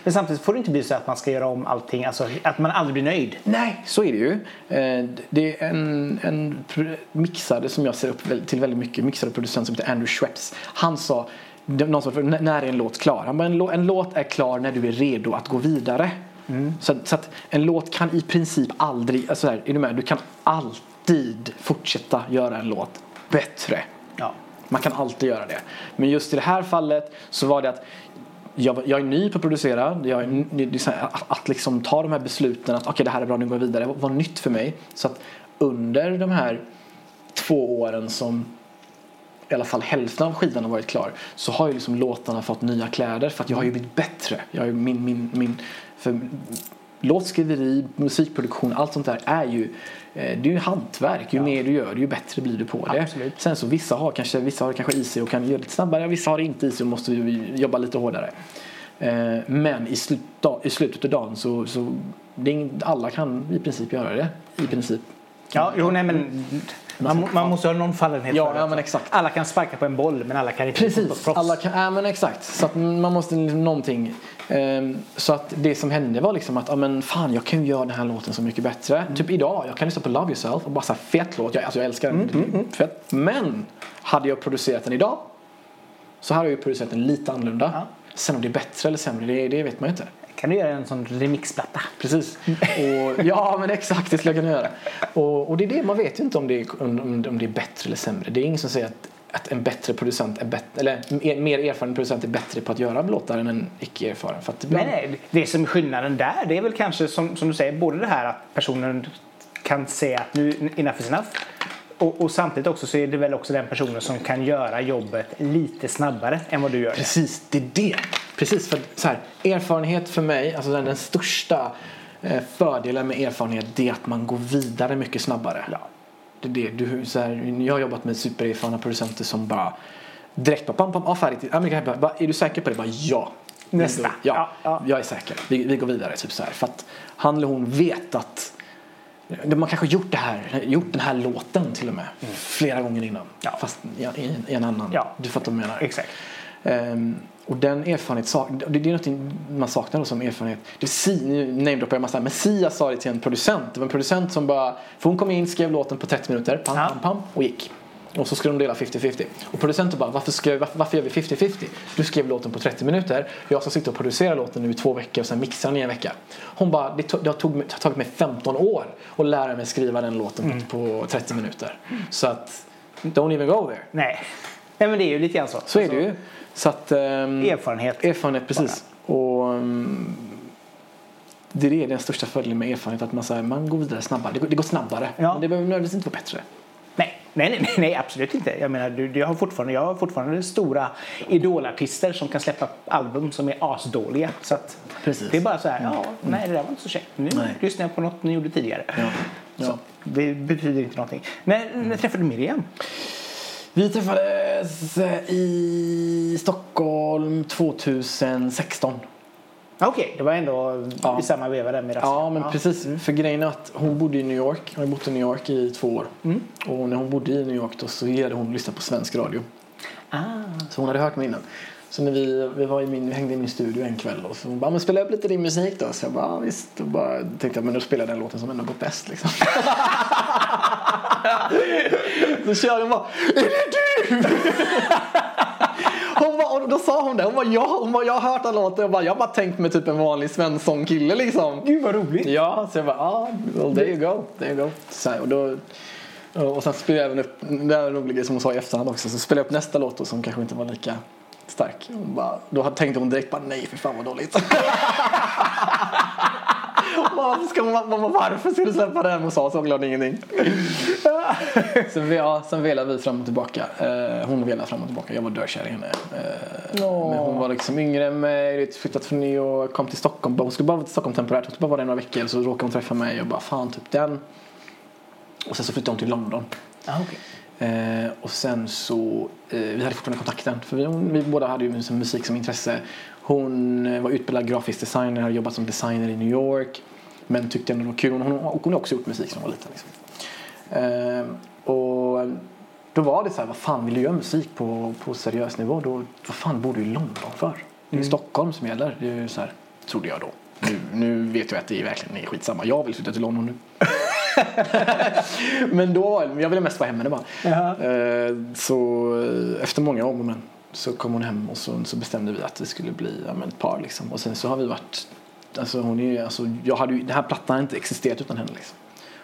men samtidigt får det inte bli så att man ska göra om allting, alltså att man aldrig blir nöjd. Nej, så är det ju. Eh, det är en, en mixare som jag ser upp till väldigt mycket, mixare producent som heter Andrew Schweppes. Han sa, någon sa, när är en låt klar? Han bara, en, en låt är klar när du är redo att gå vidare. Mm. Så, så, att en låt kan i princip aldrig, alltså här, är du med? Du kan alltid fortsätta göra en låt bättre. Ja. Man kan alltid göra det. Men just i det här fallet så var det att jag, jag är ny på att producera. Jag är, ny, att, att liksom ta de här besluten att okej okay, det här är bra, nu går jag vidare. Det var nytt för mig. Så att under de här två åren som i alla fall hälften av skivan har varit klar så har ju liksom låtarna fått nya kläder för att jag har ju blivit bättre. Jag har min, min, min, för låtskriveri, musikproduktion, allt sånt där är ju eh, det är ju hantverk. Ju ja. mer du gör ju bättre blir du på det. Absolut. Sen så vissa har kanske, vissa har kanske is och kan göra lite snabbare. Vissa har inte is och måste jobba lite hårdare. Eh, men i, slut, i slutet av dagen så, så det alla kan i princip göra det. I princip. Ja, jo, nej men man, man, måste ha någon fallenhet ja, ja, men exakt. Alla kan sparka på en boll men alla kan inte Precis, alla kan, ja, men exakt. Så man måste liksom någonting. Um, så att det som hände var liksom att, ja men fan jag kan ju göra den här låten så mycket bättre. Mm. Typ idag, jag kan lyssna på Love Yourself och bara så fet låt. Jag, alltså jag älskar den. Mm, mm, mm, fett. Men hade jag producerat den idag så hade jag ju producerat den lite annorlunda. Ja. Sen om det är bättre eller sämre, det, det vet man ju inte kan du göra en sån remixplatta. Precis. Och, [laughs] ja, men exakt det skulle jag kunna göra. Och, och det är det, man vet ju inte om det, är, om, om det är bättre eller sämre. Det är ingen som säger att, att en bättre producent är bättre, eller en mer erfaren producent är bättre på att göra låtar än en icke erfaren. För att ibland... nej, nej, det som är skillnaden där, det är väl kanske som, som du säger, både det här att personen kan säga att nu enough is enough och, och, samtidigt också så är det väl också den personen som kan göra jobbet lite snabbare än vad du gör. Precis, det är det. Precis, för så här, erfarenhet för mig, alltså den, den största eh, fördelen med erfarenhet det är att man går vidare mycket snabbare. Ja. Det det. Du, så här, jag har jobbat med supererfarna producenter som bara direkt bara pam, pam, ah, färdigt. Amerika, bara, är du säker på det? Bara ja. Nästa. Ja, ja, ja. jag är säker. Vi, vi går vidare. Typ så här. För att han eller hon vet att har kanske gjort det här, gjort den här låten till och med flera gånger innan. Ja. Fast i, i, i en annan. Ja. Du fattar vad jag menar. Exakt. Ehm, och den erfarenhet, sak- det är något man saknar då som erfarenhet. Det si, nu namedroppar jag massa, men Sia sa det till en producent. Det var en producent som bara, för hon kom in, skrev låten på 30 minuter, pam, pam, pam, och gick. Och så skulle de dela 50-50. Och producenten bara, varför, ska, varför, varför gör vi 50-50? Du skrev låten på 30 minuter, jag ska sitta och producera låten nu i två veckor och sen mixa den i en vecka. Hon bara, det, tog, det har, tog, det har tagit mig 15 år att lära mig skriva den låten på, på 30 minuter. Så att, don't even go there. Nej. Nej, men det är ju lite grann så. Så är det ju. Så att, ehm, Erfarenhet. Erfarenhet, precis. Och um, det är den största fördelen med erfarenhet, att man, så här, man går vidare snabbare. Det går, det går snabbare, Ja. men det behöver nödvändigtvis inte vara bättre. Nej, nej, nej, nej, absolut inte. Jag menar, du, du har fortfarande, jag har fortfarande stora idolartister som kan släppa album som är asdåliga. Så att Precis. det är bara så här, ja, nej det där var inte så käckt. Nu Nej. lyssnar jag på något ni gjorde tidigare. Ja. Ja. Så, det betyder inte någonting. När, när träffade du Miriam? Vi träffades eh, i Stockholm 2016. Okej, det var ändå Ja. i samma veva där med Ja, men Ja. precis. För grejen är att hon bodde i New York. Hon har bott i New York i två år. Och när hon bodde i New York då så gillade hon att lyssna på svensk radio. Ah. Så hon hade hört mig innan. Så när vi, vi, var i min, vi hängde i min studio en kväll och så hon bara, men spela upp lite din musik då. Så jag bara, "Ja, visst. Och bara tänkte jag, men då spelar jag den låten som ändå gått bäst liksom. [laughs] så körde hon bara, är det du? Hon bara, och då sa hon det, hon bara, ja, hon bara, jag har hört den låten. Jag bara, jag bara tänkt mig typ en vanlig Svensson-kille liksom. Gud vad roligt. Ja, så jag bara, ah, well, there you go. There you go. Så här, och, då, och sen spelade jag även upp, det är en rolig grej som hon sa i efterhand också, så spelade jag upp nästa låt då, som kanske inte var lika stark. Hon bara, då tänkte hon direkt bara, nej för fan vad dåligt. [laughs] Varför ska, man, varför ska du släppa den? Och sa så glad ingenting. Sen, vi- ja, sen velade vi fram och tillbaka. Eh, hon velade fram och tillbaka. Jag var dörrkär i henne. Åh. men hon var liksom yngre än mig. Flyttat från New York. Kom till Stockholm. Hon skulle bara vara till Stockholm temporärt. Hon skulle bara vara där i några veckor. Så råkade hon träffa mig. och bara fan typ den. Och sen så flyttade hon till London. Ah, okej. Eh, och sen så, eh, vi hade fortfarande kontakten. För vi, vi båda hade ju mus- musik som intresse. Hon eh, var utbildad grafisk designer, hade jobbat som designer i New York. Men tyckte ändå det var kul. Hon, hon, hon har också gjort musik som var liten. Liksom. Eh, och då var det så här, vad fan vill du göra musik på, på seriös nivå? Då, vad fan bor du i London för? Det är ju Stockholm som gäller. Det är så här, trodde jag då. Nu, nu vet jag att det är verkligen är skitsamma. Jag vill flytta till London nu. [laughs] Men då, jag ville mest vara hemma bara. Jaha. Eh, Så eh, efter många om och men så kom hon hem och så, så bestämde vi att det skulle bli ja, ett par liksom. Och sen så har vi varit, alltså hon är ju, alltså jag hade ju, den här plattan hade inte existerat utan henne liksom.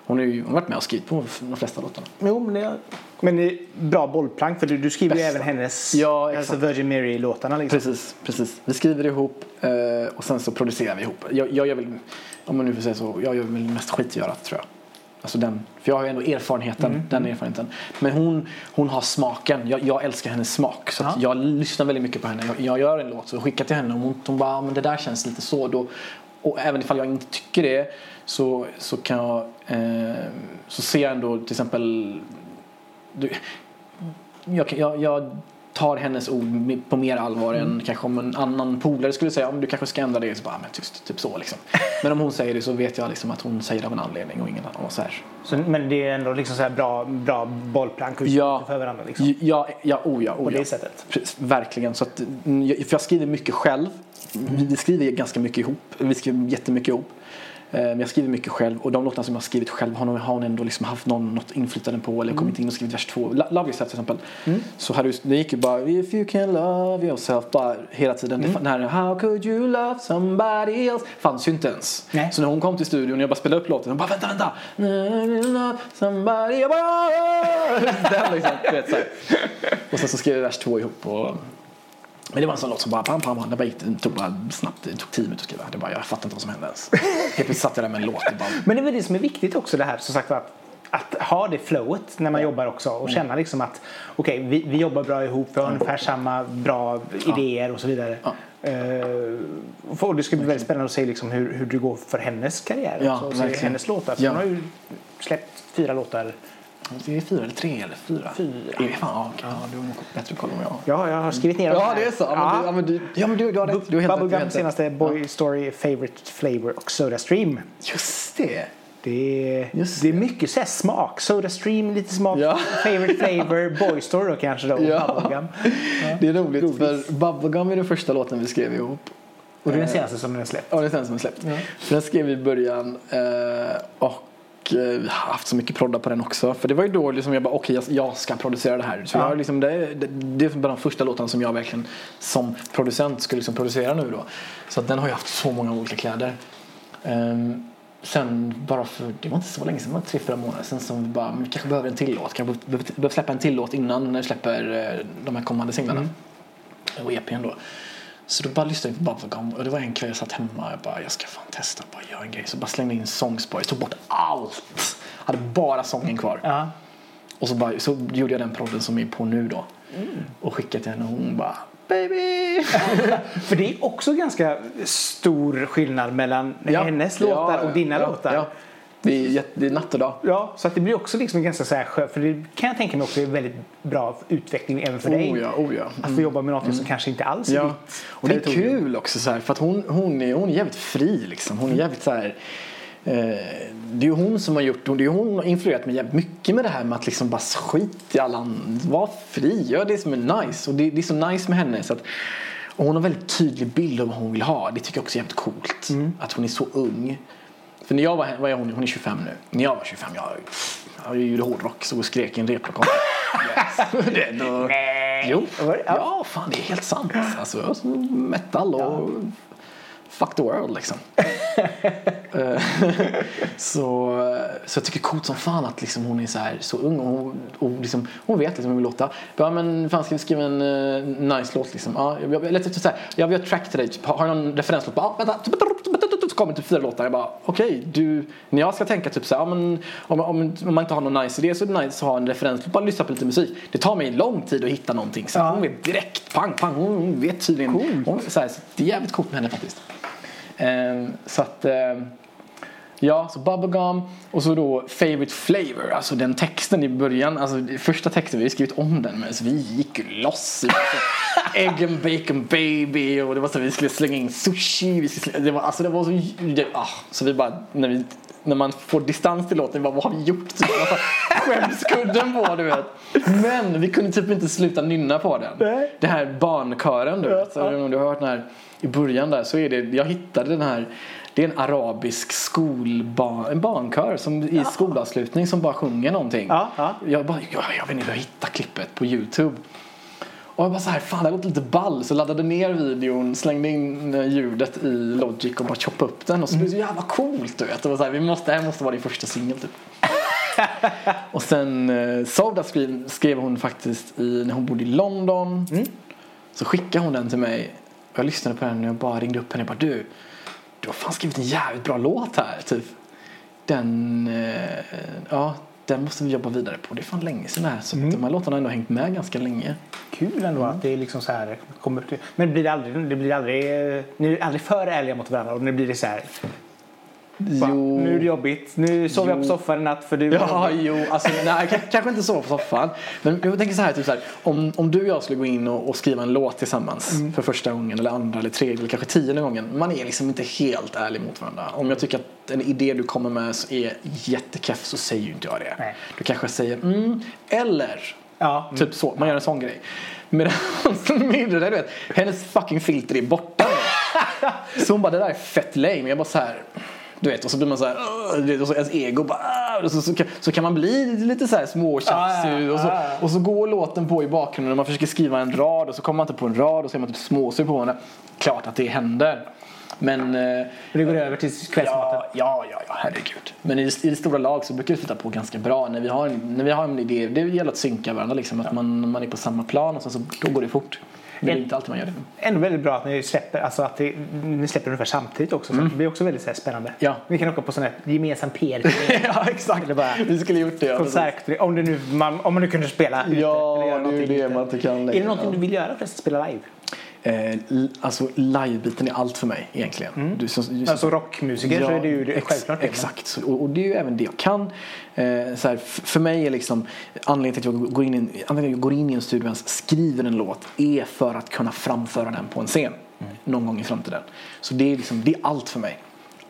Hon har ju hon har varit med och skrivit på de flesta låtarna. Jo, men det, men det är bra bollplank för du, du skriver ju Bästa. även hennes Ja, alltså. Virgin Mary-låtarna. Liksom. Precis, precis. Vi skriver ihop eh, och sen så producerar vi ihop. Jag, jag gör väl, om man nu får säga så, jag gör väl mest skitgörat tror jag. Alltså den, för jag har ju ändå erfarenheten, den erfarenheten. Men hon, hon har smaken. Jag, jag älskar hennes smak. Så Ja. jag lyssnar väldigt mycket på henne. Jag, jag gör en låt så skickar till henne och hon, hon bara, "Ja, men det där känns lite så. Då, och även ifall jag inte tycker det så, så kan jag, eh, så ser jag ändå till exempel du, jag, jag, jag tar hennes ord på mer allvar Mm. än kanske om en annan polare skulle säga om du kanske ska ändra det så bara, men tyst, typ så liksom. Men om hon säger det så vet jag liksom att hon säger det av en anledning och ingen annan. Så här. Så, men det är ändå liksom så här bra, bra bollplank Ja. för varandra. Liksom. Ja, ja, oh ja, oh På ja. det sättet. Precis, verkligen. Så att, mm, för jag skriver mycket själv. Vi skriver ganska mycket ihop. Vi skriver jättemycket ihop. Eh, Men jag skriver mycket själv och de låtarna som jag har skrivit själv har, hon ändå liksom haft någon, något inflytande på eller kommit in och skrivit vers två. Lo- Lovely Set till exempel. Så hade, det gick ju bara If you can love yourself bara hela tiden. Det, den här How could you love somebody else fanns ju inte ens. Nej. Så när hon kom till studion och jag bara spelade upp låten hon bara vänta vänta. Love somebody jag bara, [laughs] Den liksom, vet, så här. Och sen så skrev vi vers två ihop och men det var en sån låt som bara pam pam pam. Det bara gick, det tog bara snabbt, det tog tio minuter att skriva. Det bara, jag fattar inte vad som hände ens. Helt plötsligt satt jag där med en låt. Bara, [laughs] Men det är väl det som är viktigt också det här som sagt var att ha det flowet när man jobbar också och känna liksom att okej vi, vi jobbar bra ihop, vi har ungefär samma bra idéer och så vidare. Ja. Eh, och det ska bli väldigt spännande att se liksom hur, hur det går för hennes karriär Ja, också, och hennes låtar. För Ja. Hon har ju släppt fyra låtar. Det är fyra eller tre eller fyra? Fyra. Är det fan, ja, okej. ja, du har nog bättre koll än jag. Ja, jag har skrivit ner dem Ja, här. det är så. Ja, men, du, ja, men, du, ja, men du, du har rätt. Du har helt Bubblegum senaste Boy Story, Favorite Flavor och Soda Stream. Just det. Det är, Just det är mycket så här smak. Soda Stream, lite smak. Ja. Favorite [laughs] flavor, Boy Store då kanske då. Ja. Bubblegum. [laughs] Det är roligt Godis. för Bubblegum är den första låten vi skrev ihop. Och det är den senaste som den är släppt. Ja, det är den som är släppt. För den skrev vi i början eh, och eh, haft så mycket proddar på den också. För det var ju då liksom jag bara okej jag, jag ska producera det här. Så Ja. jag liksom, det, det, det är bara de första låtarna som jag verkligen som producent skulle liksom producera nu då. Så den har ju haft så många olika kläder. Ehm, sen bara för, det var inte så länge sedan, det var tre, fyra månader sedan som vi bara, vi kanske behöver en till låt. Kanske behöver, släppa en till låt innan vi släpper eh, de här kommande singlarna. Och EPn då. Så då bara lyssnade vi på Bubblegum och det var en kväll jag satt hemma och jag bara, jag ska fan testa, bara göra en grej. Så bara slängde in Songspår, tog bort allt. Hade bara sången kvar. Ja. Och så, bara, så gjorde jag den prodden som är på nu då. Och skickade till henne och hon bara, baby! [laughs] För det är också ganska stor skillnad mellan Ja. hennes låtar och dina ja, låtar. Det, är jätte, det är natt och dag. Ja, så att det blir också liksom ganska så här skö- För det kan jag tänka mig också är väldigt bra utveckling även för dig. Oh ja, oh ja. Att få jobba med något som kanske inte alls är Ja. ditt Och det är kul också så här, för att hon, hon, är, hon är jävligt fri liksom. Hon är jävligt så här. Eh, det är ju hon som har gjort, det är hon som har influerat mig jävligt mycket med det här med att liksom bara skit i alla andra. Var fri, gör det som är nice. Och det, det är så nice med henne. Så att, och hon har väldigt tydlig bild av vad hon vill ha. Det tycker jag också är jävligt coolt. Att hon är så ung. För när jag var, vad är hon, hon är 25 nu. När jag var 25, jag, jag gjorde hårdrock så och skrek i en replokal. yes. det, då, Nej. Jo, ja. Fan det är helt sant. Alltså, alltså, metal och fuck the world liksom. Eh, så, så jag tycker det är coolt som fan att liksom hon är så, här, så ung och, hon, och liksom, hon vet liksom hur hon vill låta. Ja men fan ska vi skriva en uh, nice låt liksom? Ja, jag, jag, jag, här, jag vill ha track till dig, typ, har har du någon referenslåt? Ja, vänta. Kommer typ fyra låtar. Jag bara okej, du, när jag ska tänka typ så här, om, om, om man inte har någon nice idé så är det nice att ha en referens. Bara lyssna på lite musik. Det tar mig lång tid att hitta någonting. Så Ja. Hon vet direkt, pang, pang, hon vet tydligen. Coolt. Hon, så här, så det är jävligt coolt med henne faktiskt. Ehm, så att ehm, Ja, så bubblegum och så då favorite flavor, alltså den texten i början, alltså första texten, vi har skrivit om den men så vi gick ju loss. Egg and bacon baby och det var så vi skulle slänga in sushi, vi skulle slänga, det var, alltså det var så, det, ah, så vi bara, när, vi, när man får distans till låten, bara, vad har vi gjort? Typ, alltså, skämskudden på du vet. Men vi kunde typ inte sluta nynna på den. Nej. Det här barnkören du vet, så, om du har hört den här i början där så är det, jag hittade den här det är en arabisk skolbarn, en barnkör som i skolavslutning som bara sjunger någonting. Ja, ja. Jag, bara, jag, jag vet inte hur jag hittade klippet på Youtube. Och jag bara så här, fan det här låter lite ball. Så laddade ner videon, slängde in eh, ljudet i Logic och bara choppade upp den. Och så blev det så jävla coolt du vet. Och så här, vi måste, det här måste vara din första singel typ. [laughs] och sen eh, Soda skrev, skrev hon faktiskt i, när hon bodde i London. Så skickade hon den till mig. Och jag lyssnade på den och jag bara ringde upp henne och bara du. Du har fan skrivit en jävligt bra låt här. Typ. Den, eh, ja, den måste vi jobba vidare på. Det är fan länge sedan här. Så de här låtarna har ändå hängt med ganska länge. Kul ändå att det är liksom så här. Kommer men blir det aldrig, det blir aldrig, ni är aldrig för ärliga mot varandra och nu blir det så här. Bara, Jo. Nu är det jobbigt. Nu sover jag på soffan i natt för du Ja, jo, alltså, nej, kanske inte så på soffan. Men jag tänker så här, typ så här om, om du och jag skulle gå in och, och skriva en låt tillsammans för första gången eller andra eller tredje eller kanske tionde gången. Man är liksom inte helt ärlig mot varandra. Om jag tycker att en idé du kommer med är jättekeff så säger ju inte jag det. Nej. Du kanske säger mm, eller Ja. mm. Typ så, man gör en sån grej. Medan [laughs] du vet, hennes fucking filter är borta. [laughs] Så hon bara, det där är fett lame. Jag bara så här. Du vet, och så blir man så här, och så ens ego bara, "Åh", och så, så, kan, så kan man bli lite så här småtjafsig. Ja, ja, och, så, och så går låten på i bakgrunden och man försöker skriva en rad och så kommer man inte på en rad och så är man typ småsur på varandra. Klart att det händer. Men eh, det går över till kvällsmaten. Ja, ja, ja, ja, herregud. Men i, i det stora lag så brukar vi flytta på ganska bra. När vi har en, när vi har en idé, det gäller att synka varandra liksom. Att man, man är på samma plan och sen så, då går det fort. Det är inte alltid man gör det. Ändå väldigt bra att ni släpper, alltså att det, ni släpper ungefär samtidigt också. Så det blir också väldigt så här, spännande. Mm. Ja. Vi kan åka på sån här gemensam PR. [laughs] ja, exakt. Eller bara Vi skulle gjort det. Ja, konsert. Om, det nu, man, om man nu kunde spela ute. Ja, eller göra det är ju det ute. man inte kan Är längre. det någonting Ja. du vill göra förresten? Spela live? Eh, alltså livebiten är allt för mig egentligen. Du, som, du, Alltså rockmusiker så är det ju det, ex- självklart. Exakt, Så- och, och det är ju även det jag kan. Eh, så här, för mig är liksom anledningen till att jag går in, i en- anledningen till att jag går in i en studio och skriver en låt är för att kunna framföra den på en scen någon gång i framtiden. Så det är, liksom, det är allt för mig.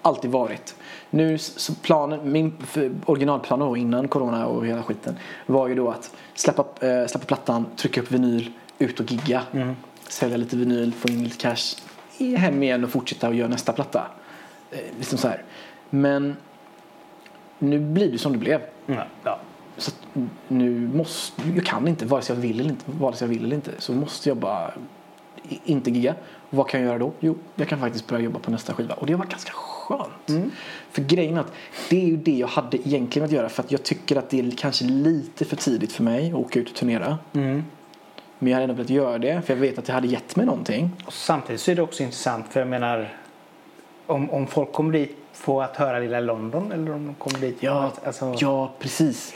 alltid varit. Nu så planen, min originalplan då innan corona och hela skiten var ju då att släppa, eh, släppa plattan, trycka upp vinyl, ut och gigga. Sälja lite vinyl, få in lite cash, hem igen och fortsätta och göra nästa platta. Eh, liksom så här. Men nu blir det som det blev. Ja. ja. Så att nu måste, jag kan inte, vare sig jag vill eller inte, vare sig jag vill eller inte, så måste jag bara inte gigga. Vad kan jag göra då? Jo, jag kan faktiskt börja jobba på nästa skiva. Och det har varit ganska skönt. För grejen är att det är ju det jag hade egentligen att göra för att jag tycker att det är kanske lite för tidigt för mig att åka ut och turnera. Mm. Men jag hade ändå velat göra det för jag vet att det hade gett mig någonting. Och samtidigt så är det också intressant för jag menar om, om folk kommer dit för att höra Lilla London eller om de kommer dit Ja, att alltså, ja precis.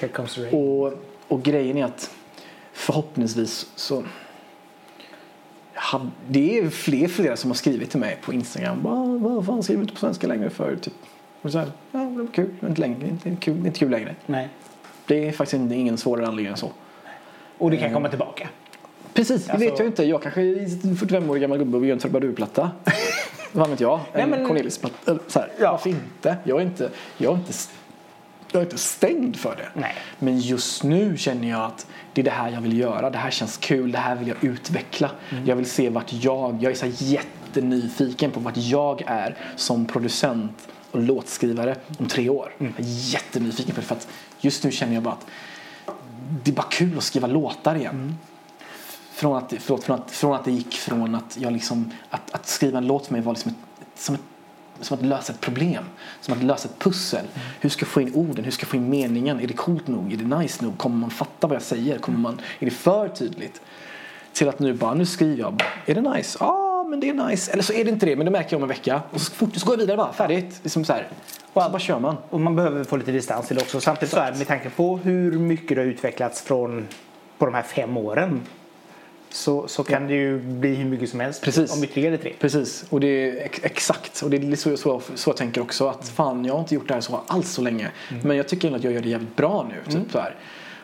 Och, och grejen är att förhoppningsvis så det är fler flera som har skrivit till mig på Instagram. Vad fan skriver du inte på svenska längre för? Typ. Och så här, ja, det var kul. Det är inte, längre, inte, kul, det är inte kul längre. Nej. Det är faktiskt ingen svårare anledning än så. Och det kan komma tillbaka. Precis, det Alltså- vet jag inte. Jag kanske är en 45-årig gammal gubbe och gör en trubadurplatta. Vad vet jag? En men- Cornelis-platta. Ja. Varför inte? Jag är inte, jag är inte, jag är inte stängd för det. Nej. Men just nu känner jag att det är det här jag vill göra. Det här känns kul. Det här vill jag utveckla. Mm. Jag vill se vart jag... Jag är så jättenyfiken på vart jag är som producent och låtskrivare om tre år. Mm. Jag är jättenyfiken på det. För att just nu känner jag bara att det är bara kul att skriva låtar igen. Mm. Från, att, förlåt, från, att, från att det gick från att jag liksom... Att, att skriva en låt för mig var liksom ett, som ett som att lösa ett problem, som att lösa ett pussel. Hur ska jag få in orden? Hur ska jag få in meningen? Är det coolt nog? Är det nice nog? Kommer man fatta vad jag säger? Kommer man, är det för tydligt? Till att nu bara, nu skriver jag, är det nice? Ja, men det är nice. Eller så är det inte det, men det märker jag om en vecka. Och så, fort, så går jag vidare bara, färdigt. Liksom så här. Och så bara kör man. Och man behöver få lite distans till det också. Samtidigt så är med tanke på hur mycket det har utvecklats från på de här fem åren så, så kan det ju bli hur mycket som helst Precis. om ytterligare tre. Precis, och det är ex- exakt. Och det är så, så, så jag tänker också att fan, jag har inte gjort det här så alls så länge. Men jag tycker ändå att jag gör det jävligt bra nu. Typ, så här.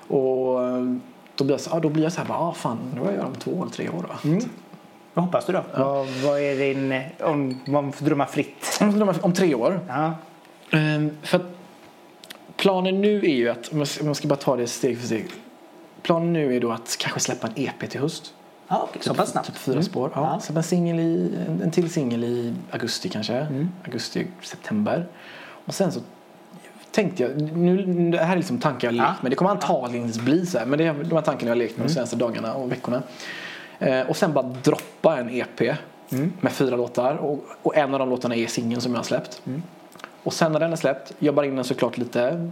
Och eh, då blir jag så, ja, då blir jag så här, bara, ah, fan, nu har jag gör om två eller tre år. Då. Vad hoppas du då? Vad, vad är din, om man får drömma fritt? Om, om, om tre år. Ja. Ehm, för att planen nu är ju att, om jag ska bara ta det steg för steg. Planen nu är då att kanske släppa en EP till höst. Ja, okej. Så pass snabbt. Typ fyra spår. Ja. Ja. Släppa en, singel i, en, en till singel i augusti kanske. Augusti, september. Och sen så tänkte jag, nu, det här är liksom tankar jag har lekt med. Det kommer antagligen bli så här. Men det är de här tankarna jag har lekt med de senaste dagarna och veckorna. Eh, och sen bara droppa en EP med fyra låtar. Och, och en av de låtarna är singeln som jag har släppt. Och sen när den är släppt, jobbar in den såklart lite.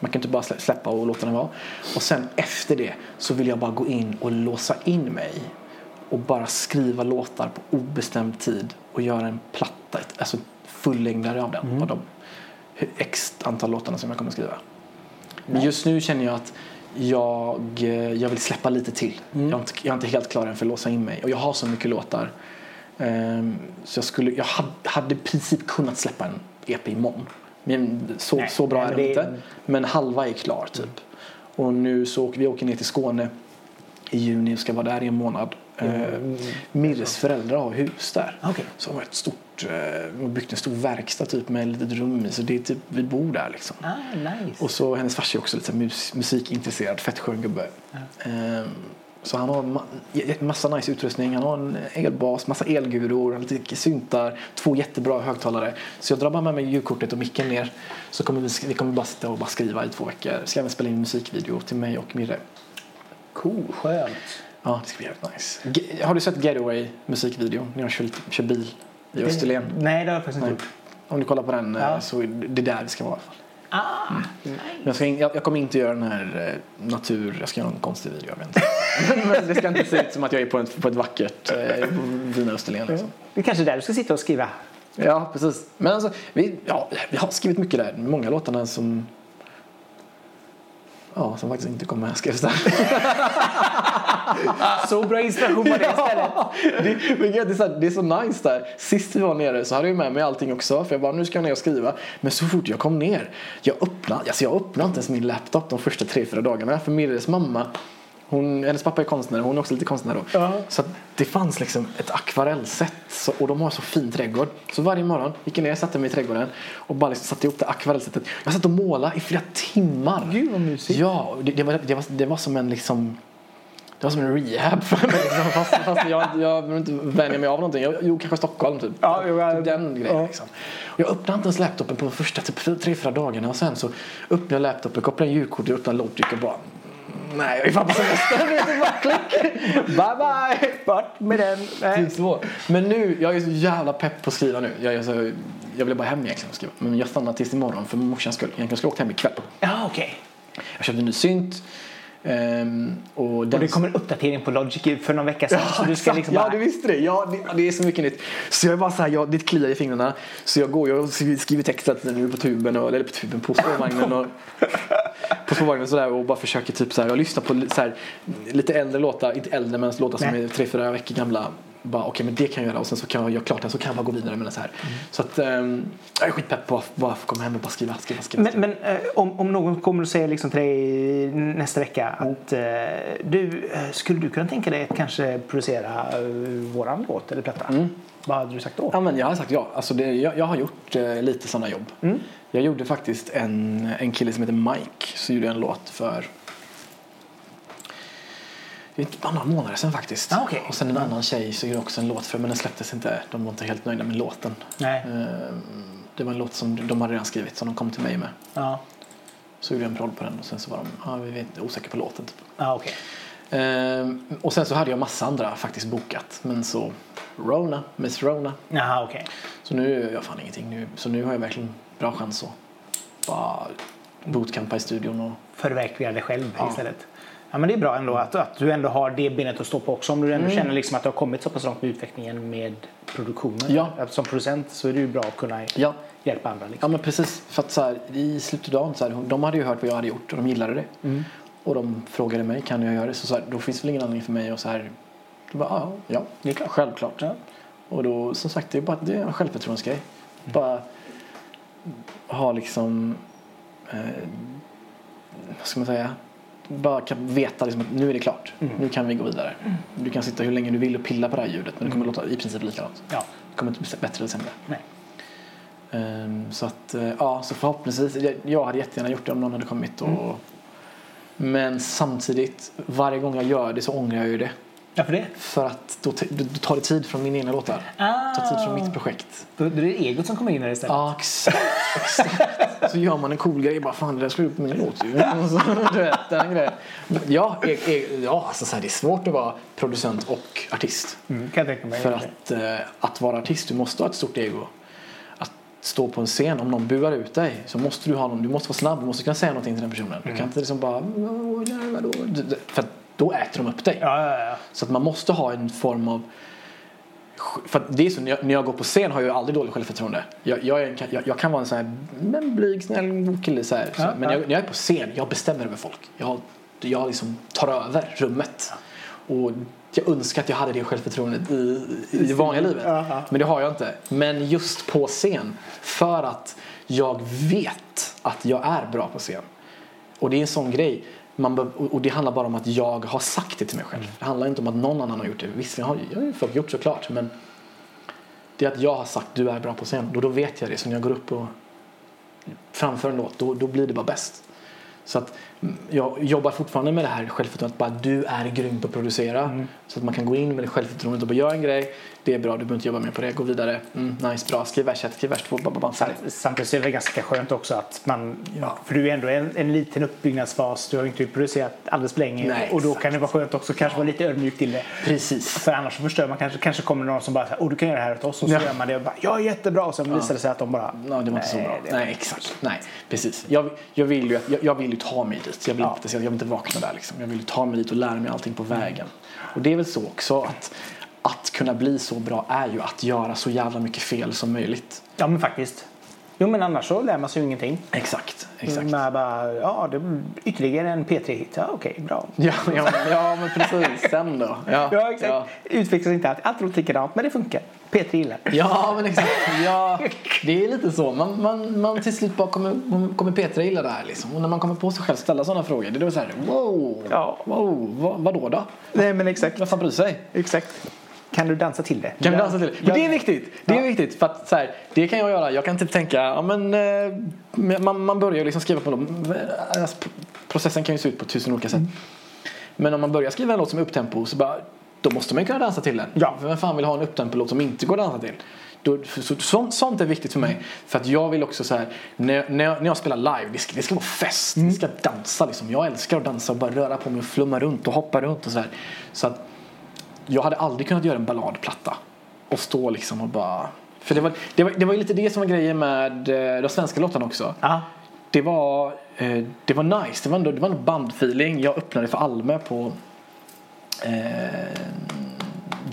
Man kan inte bara slä- släppa och låta den vara. Och sen efter det så vill jag bara gå in och låsa in mig. Och bara skriva låtar på obestämd tid. Och göra en platta, alltså fullängdare av den. Av de x antal låtarna som jag kommer skriva. Men just nu känner jag att jag, eh, jag vill släppa lite till. Jag, är inte, jag är inte helt klar än för att låsa in mig. Och jag har så mycket låtar. Ehm, så jag, skulle, jag hade, hade i princip kunnat släppa en EP imorgon. Men så, Nej, så bra nej, är det inte. Men halva är klar typ. Och nu så åker vi åker ner till Skåne i juni och ska vara där i en månad. Mm. Mirres föräldrar har hus där. Okej. Så de har ett stort, eh, byggt en stor verkstad typ med ett litet rum i. Så det är typ, vi bor där liksom. Ah, nice. Och så hennes farsa är också lite mus, musikintresserad, fett skön gubbe. Ehm, så han har j- massa nice utrustning. Han har en elbas, massa elguror, lite syntar, två jättebra högtalare. Så jag drar bara med mig ljudkortet och micken ner. Så kommer vi, vi kommer bara sitta och bara skriva i två veckor. Ska även spela in en musikvideo till mig och Mirre. Cool, skönt. Ja, det ska bli jävligt nice. Ge- Har du sett Getaway musikvideon? När jag kör, kör bil i Österlen. Nej, det har jag faktiskt inte gjort. Om du kollar på den eh, Ja. så är det där vi ska vara i alla fall. Ah, nice. Men jag, ska, jag, jag kommer inte göra den här eh, natur... Jag ska göra en konstig video, jag vet inte. [laughs] Men det ska inte se ut som att jag är på ett, på ett vackert eh, fina Österlen. Liksom. Det är kanske är där du ska sitta och skriva. Ja, precis. Men alltså, vi, ja, vi har skrivit mycket där. Många låtarna som... Ja, som faktiskt inte kommer med skrevs där. Så bra inspiration var det istället. det, det, är så här, det är så nice där. Sist vi var nere så hade jag med mig allting också. För jag bara, nu ska jag ner och skriva. Men så fort jag kom ner, jag öppnade, alltså jag öppnade inte ens min laptop de första tre, fyra dagarna. För Mirres mamma, hon, hennes pappa är konstnär, hon är också lite konstnär då. Ja. Så det fanns liksom ett akvarellsätt Så, och de har så fin trädgård. Så varje morgon gick jag ner, satte mig i trädgården och bara liksom satte ihop det akvarellsättet. Jag satt och målade i flera timmar. Gud vad mysigt. Ja, det, det, var, det, var, det var som en liksom det var som en rehab för mig. Liksom. Fast, fast jag, jag vill inte vänja mig av någonting. Jag, jo, kanske Stockholm typ. Ja, jo, ja. Typ den grejen Ja. liksom. Och jag öppnade inte ens laptopen på de första typ, tre, fyra dagarna. Och sen så öppnade jag laptopen, kopplade in ljudkort och öppnade Logic och bara Nej, jag är fan på semester. Det är så bara klick. Bye bye. Bort med den. Nej. Typ så. Men nu, jag är så jävla pepp på att skriva nu. Jag, är så, jag vill bara hem egentligen och skriva. Men jag stannar tills imorgon för morsans skull. Egentligen skulle jag åkt hem ikväll. Ja, okej. Jag köpte en ny synt. ehm, och, den Och det kommer en uppdatering på Logic för någon vecka sedan. så du ska liksom ja, bara... du visste det. Ja, det, det är så mycket nytt. Så jag är bara så här, jag, det kliar i fingrarna. Så jag går jag skriver text hela tiden nu på tuben, och, eller på tuben, på spårvagnen. Och, [laughs] på spårvagnen sådär och bara försöker typ så här, jag lyssnar på så här, lite äldre låtar, inte äldre men låtar som Nej. är tre, fyra veckor gamla. Bara okej men det kan jag göra och sen så kan jag göra klart den så kan jag bara gå vidare med den så här. Mm. Så att ehm, jag är skitpepp på att bara få komma hem och bara skriva, skriva, skriva. Men, men eh, om, om någon kommer och säger liksom till dig nästa vecka att eh, du, eh, skulle du kunna tänka dig att kanske producera eh, våran låt eller platta? Vad hade du sagt då? Ja, men jag har sagt ja. Alltså det, jag, jag har gjort eh, lite sådana jobb. Mm. Jag gjorde faktiskt en, en kille som heter Mike. Så gjorde jag en låt för är bara några månader sedan faktiskt. Ah, okej. Och sen en annan tjej så gjorde också en låt för men den släpptes inte. De var inte helt nöjda med låten. Nej. Ehm, Det var en låt som de hade redan skrivit som de kom till mig med. Ja, Så gjorde jag en prodd på den och sen så var de ja, vi vet, osäkra på låten. Typ. ja okej. Ehm, och sen så hade jag massa andra faktiskt bokat. Men så Rona, Miss Rona. Jaha, okej. Så nu gör jag fan ingenting. Nu, så nu har jag verkligen bra chans att bara bootcampa i studion. Och, Förverkliga dig själv Ja. istället. Ja, men det är bra ändå att, att du ändå har det benet att stå på också. Om du ändå känner liksom att du har kommit så pass långt med utvecklingen med produktionen. Ja. Som producent så är det ju bra att kunna ja. hjälpa andra. ja, Liksom. men precis. För att så här, i slutet av dagen, så här, de hade ju hört vad jag hade gjort och de gillade det. Och de frågade mig, kan jag göra det? Så, så här, då finns väl ingen anledning för mig att så här, då bara, ja, ja, Det är klart. självklart. Ja. Och då, som sagt, det är bara det är en självförtroendesgrej. Bara ha liksom, eh, vad ska man säga, bara kan veta liksom att nu är det klart. Nu kan vi gå vidare. Du kan sitta hur länge du vill och pilla på det här ljudet men det kommer låta i princip likadant. Ja. Det kommer inte bli bättre eller sämre. Nej. Ehm, så att, eh, ja, så förhoppningsvis, jag, jag hade jättegärna gjort det om någon hade kommit och men samtidigt, varje gång jag gör det så ångrar jag ju det. Varför det? För att då, då tar det tid från mina egna låtar. Ah. tar tid från mitt projekt. Då, då är det egot som kommer in här istället. Ja, exakt. exakt. Så gör man en cool grej. Bara, fan, det där skulle på min låt ju. Och så, du vet, den grejen. Ja, e- e- ja alltså, så här, det är svårt att vara producent och artist. Mm, kan jag tänka mig. För att, eh, att vara artist, du måste ha ett stort ego. Stå på en scen, om någon buar ut dig så måste du ha någon, du måste vara snabb, du måste kunna säga någonting till den personen. Du kan inte liksom bara, "Åh, nej, vadå?" För att då äter de upp dig. Ja, ja, ja. Så att man måste ha en form av för det är så, när jag, när jag går på scen har jag aldrig dåligt självförtroende. Jag, jag, jag, jag kan vara en sån här men blyg, snäll god kille. Så här, så. Men när jag är på scen, jag bestämmer över folk. Jag, jag liksom tar över rummet. Och jag önskar att jag hade det självförtroendet i, i vanliga livet. Ja. Men det har jag inte. Men just på scen, för att jag vet att jag är bra på scen. Och det är en sån grej. Man och det handlar bara om att jag har sagt det till mig själv. Det handlar inte om att någon annan har gjort det. Jag har jag ju folk gjort såklart. Men det är att jag har sagt du är bra på scen. Då, då vet jag det. Så när jag går upp och framför en låt, då, då blir det bara bäst. Så att jag jobbar fortfarande med det här självförtroendet. Bara du är grym på att producera. Så att man kan gå in med det självförtroendet och bara göra en grej. Det är bra, du behöver inte jobba mer på det. Gå vidare. Mm, nice, bra. Skriv vers ett, skriv vers två. Ba, ba, ba, färdigt. Samtidigt är det ganska skönt också att man, för du är ändå en, en liten uppbyggnadsfas, du har inte producerat alldeles för länge Nej, och då exakt. kan det vara skönt också kanske vara lite ödmjuk till det. Precis. För annars så förstör man kanske, kanske kommer någon som bara åh du kan göra det här åt oss och så Ja. gör man det och bara, jag är jättebra och sen visar det sig att de bara, Ja, det var inte så bra. Nej, exakt. Nej, precis. Jag, jag, vill ju, jag, jag vill ju ta mig dit. Jag vill, Ja. inte, jag vill inte vakna där. Liksom. Jag vill ta mig dit och lära mig allting på vägen. Och det är väl så också att att kunna bli så bra är ju att göra så jävla mycket fel som möjligt. ja men faktiskt. Jo men annars så lär man sig ju ingenting. Exakt. exakt. Men bara, ja det ytterligare en P3-hit, ja okej bra. [laughs] Ja, ja, ja, men precis. Sen då? Ja, Ja exakt, Ja. utvecklas inte alltid, allt låter likadant men det funkar. P3 gillar. Ja, men exakt. Ja, det är lite så. Man, man, man till slut bara kommer, man kommer Petra illa där liksom. Och när man kommer på sig själv ställa sådana frågor. Det är då så här, wow, Ja. wow, vad, vadå då? Nej men exakt. Vem fan bryr sig? Exakt. Kan du dansa till det. Kan Ja. dansa till? Men det är viktigt. Det är Ja. viktigt för att så här, det kan jag göra. Jag kan typ tänka, ja men eh, man, man börjar liksom skriva på dem. Alltså, p- processen kan ju se ut på tusen olika sätt. Men om man börjar skriva en låt som är upptempo så bara, då måste man ju kunna dansa till den. Ja. För vem fan vill ha en upptempo-låt som inte går att dansa till? Då, så, så, sånt är viktigt för mig. För att jag vill också så här, när, när, jag, när jag spelar live, det ska, det ska vara fest. Vi ska dansa liksom. Jag älskar att dansa och bara röra på mig och flumma runt och hoppa runt och så här. Så att jag hade aldrig kunnat göra en balladplatta och stå liksom och bara... För det var, det var, det var ju lite det som var grejen med eh, de svenska låtarna också. Ja. Det var, eh, det var nice, det var ändå, det var ändå bandfeeling. Jag öppnade för Alme på eh,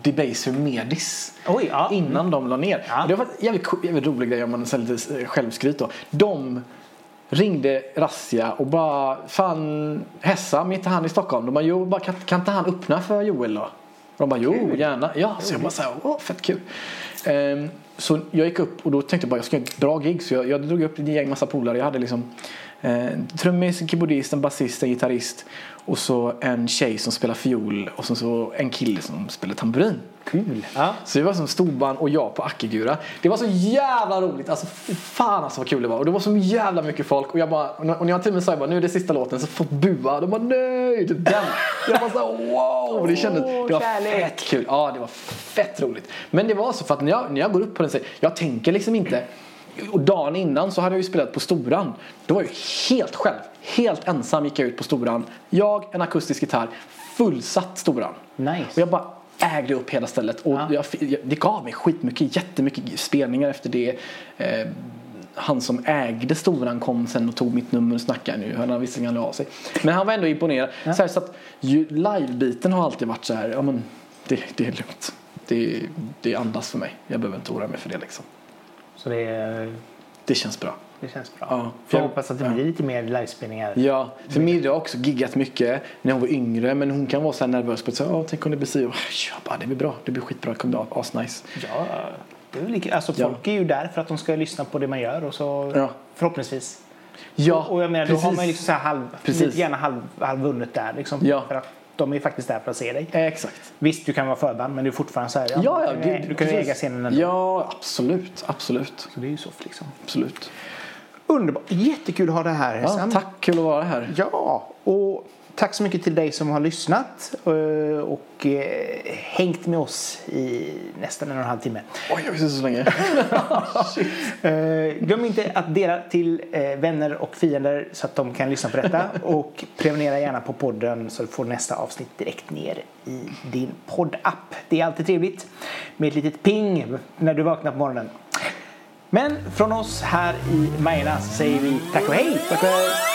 Debaser Medis. Oj, ja. Innan de la ner. Ja. Det var en jävligt, jävligt rolig grej om man säger lite självskryt då. De ringde Razzia och bara Fan Hessam, är inte han i Stockholm? De bara jo, bara, kan, kan inte han öppna för Joel då? De bara jo, gärna. Ja, så jag bara såhär, åh fett kul. Ehm, så jag gick upp och då tänkte jag bara jag ska göra ett bra gig. Så jag, jag drog upp ett gäng massa polare. Jag hade liksom eh, trummis, en keyboardist, en basist, en gitarrist och så en tjej som spelar fiol och så, så en kille som spelar tamburin. Kul. Ja. Så det var som storband och jag på Ackegura. Det var så jävla roligt. Alltså fan alltså vad kul det var. Och det var så jävla mycket folk. Och jag bara, och när jag till och med sa jag bara, nu är det sista låten så folk bua. De bara nej, det är den. Jag bara så wow. Det kändes, det var kärlek. fett kul. Ja det var fett roligt. Men det var så för att när jag, när jag går upp på den scenen, jag tänker liksom inte och dagen innan så hade jag ju spelat på Storan. Då var jag ju helt själv. Helt ensam gick jag ut på Storan. Jag, en akustisk gitarr, fullsatt Storan. Nice. Och jag bara ägde upp hela stället. Och Ja. jag, jag, det gav mig skitmycket, jättemycket spelningar efter det. Eh, han som ägde Storan kom sen och tog mitt nummer och snackade nu. Han har visserligen aldrig av sig. Men han var ändå imponerad. Så, här, så att live-biten har alltid varit så här, ja men det, det är lugnt. Det, det andas för mig. Jag behöver inte oroa mig för det liksom. Så det, Det känns bra. det känns bra. Ja. Får Jag- hoppas att det blir lite mer livespelningar. Ja, för Mirre har också giggat mycket när hon var yngre men hon kan vara så här nervös på att säga, "Åh, tänk om det blir si ja, bara, det blir bra, det blir skitbra, det kommer bli asnice. Ja, det är lika, alltså Ja. folk är ju där för att de ska lyssna på det man gör och så Ja. förhoppningsvis. Ja, och, och jag menar, då har man ju liksom så här halv, Precis. lite gärna halv, halvvunnet där liksom. Ja. För att de är faktiskt där för att se dig. Eh, Exakt. Visst, du kan vara förband men du är fortfarande så här. Ja, ja, du, kan- du kan ju äga scenen ändå. Ja, absolut, absolut, Så det är ju soft liksom. absolut. Underbart. Jättekul att ha det här. Ja, tack, kul att vara här. Ja, och tack så mycket till dig som har lyssnat eh, och eh, hängt med oss i nästan en och en halv timme. Oj, jag visste så länge. [laughs] Eh, Glöm inte att dela till vänner och fiender så att de kan lyssna på detta. [laughs] Och prenumerera gärna på podden så du får nästa avsnitt direkt ner i din poddapp. Det är alltid trevligt med ett litet ping när du vaknar på morgonen. Men från oss här i Majorna så säger vi tack och hej! Tack och hej.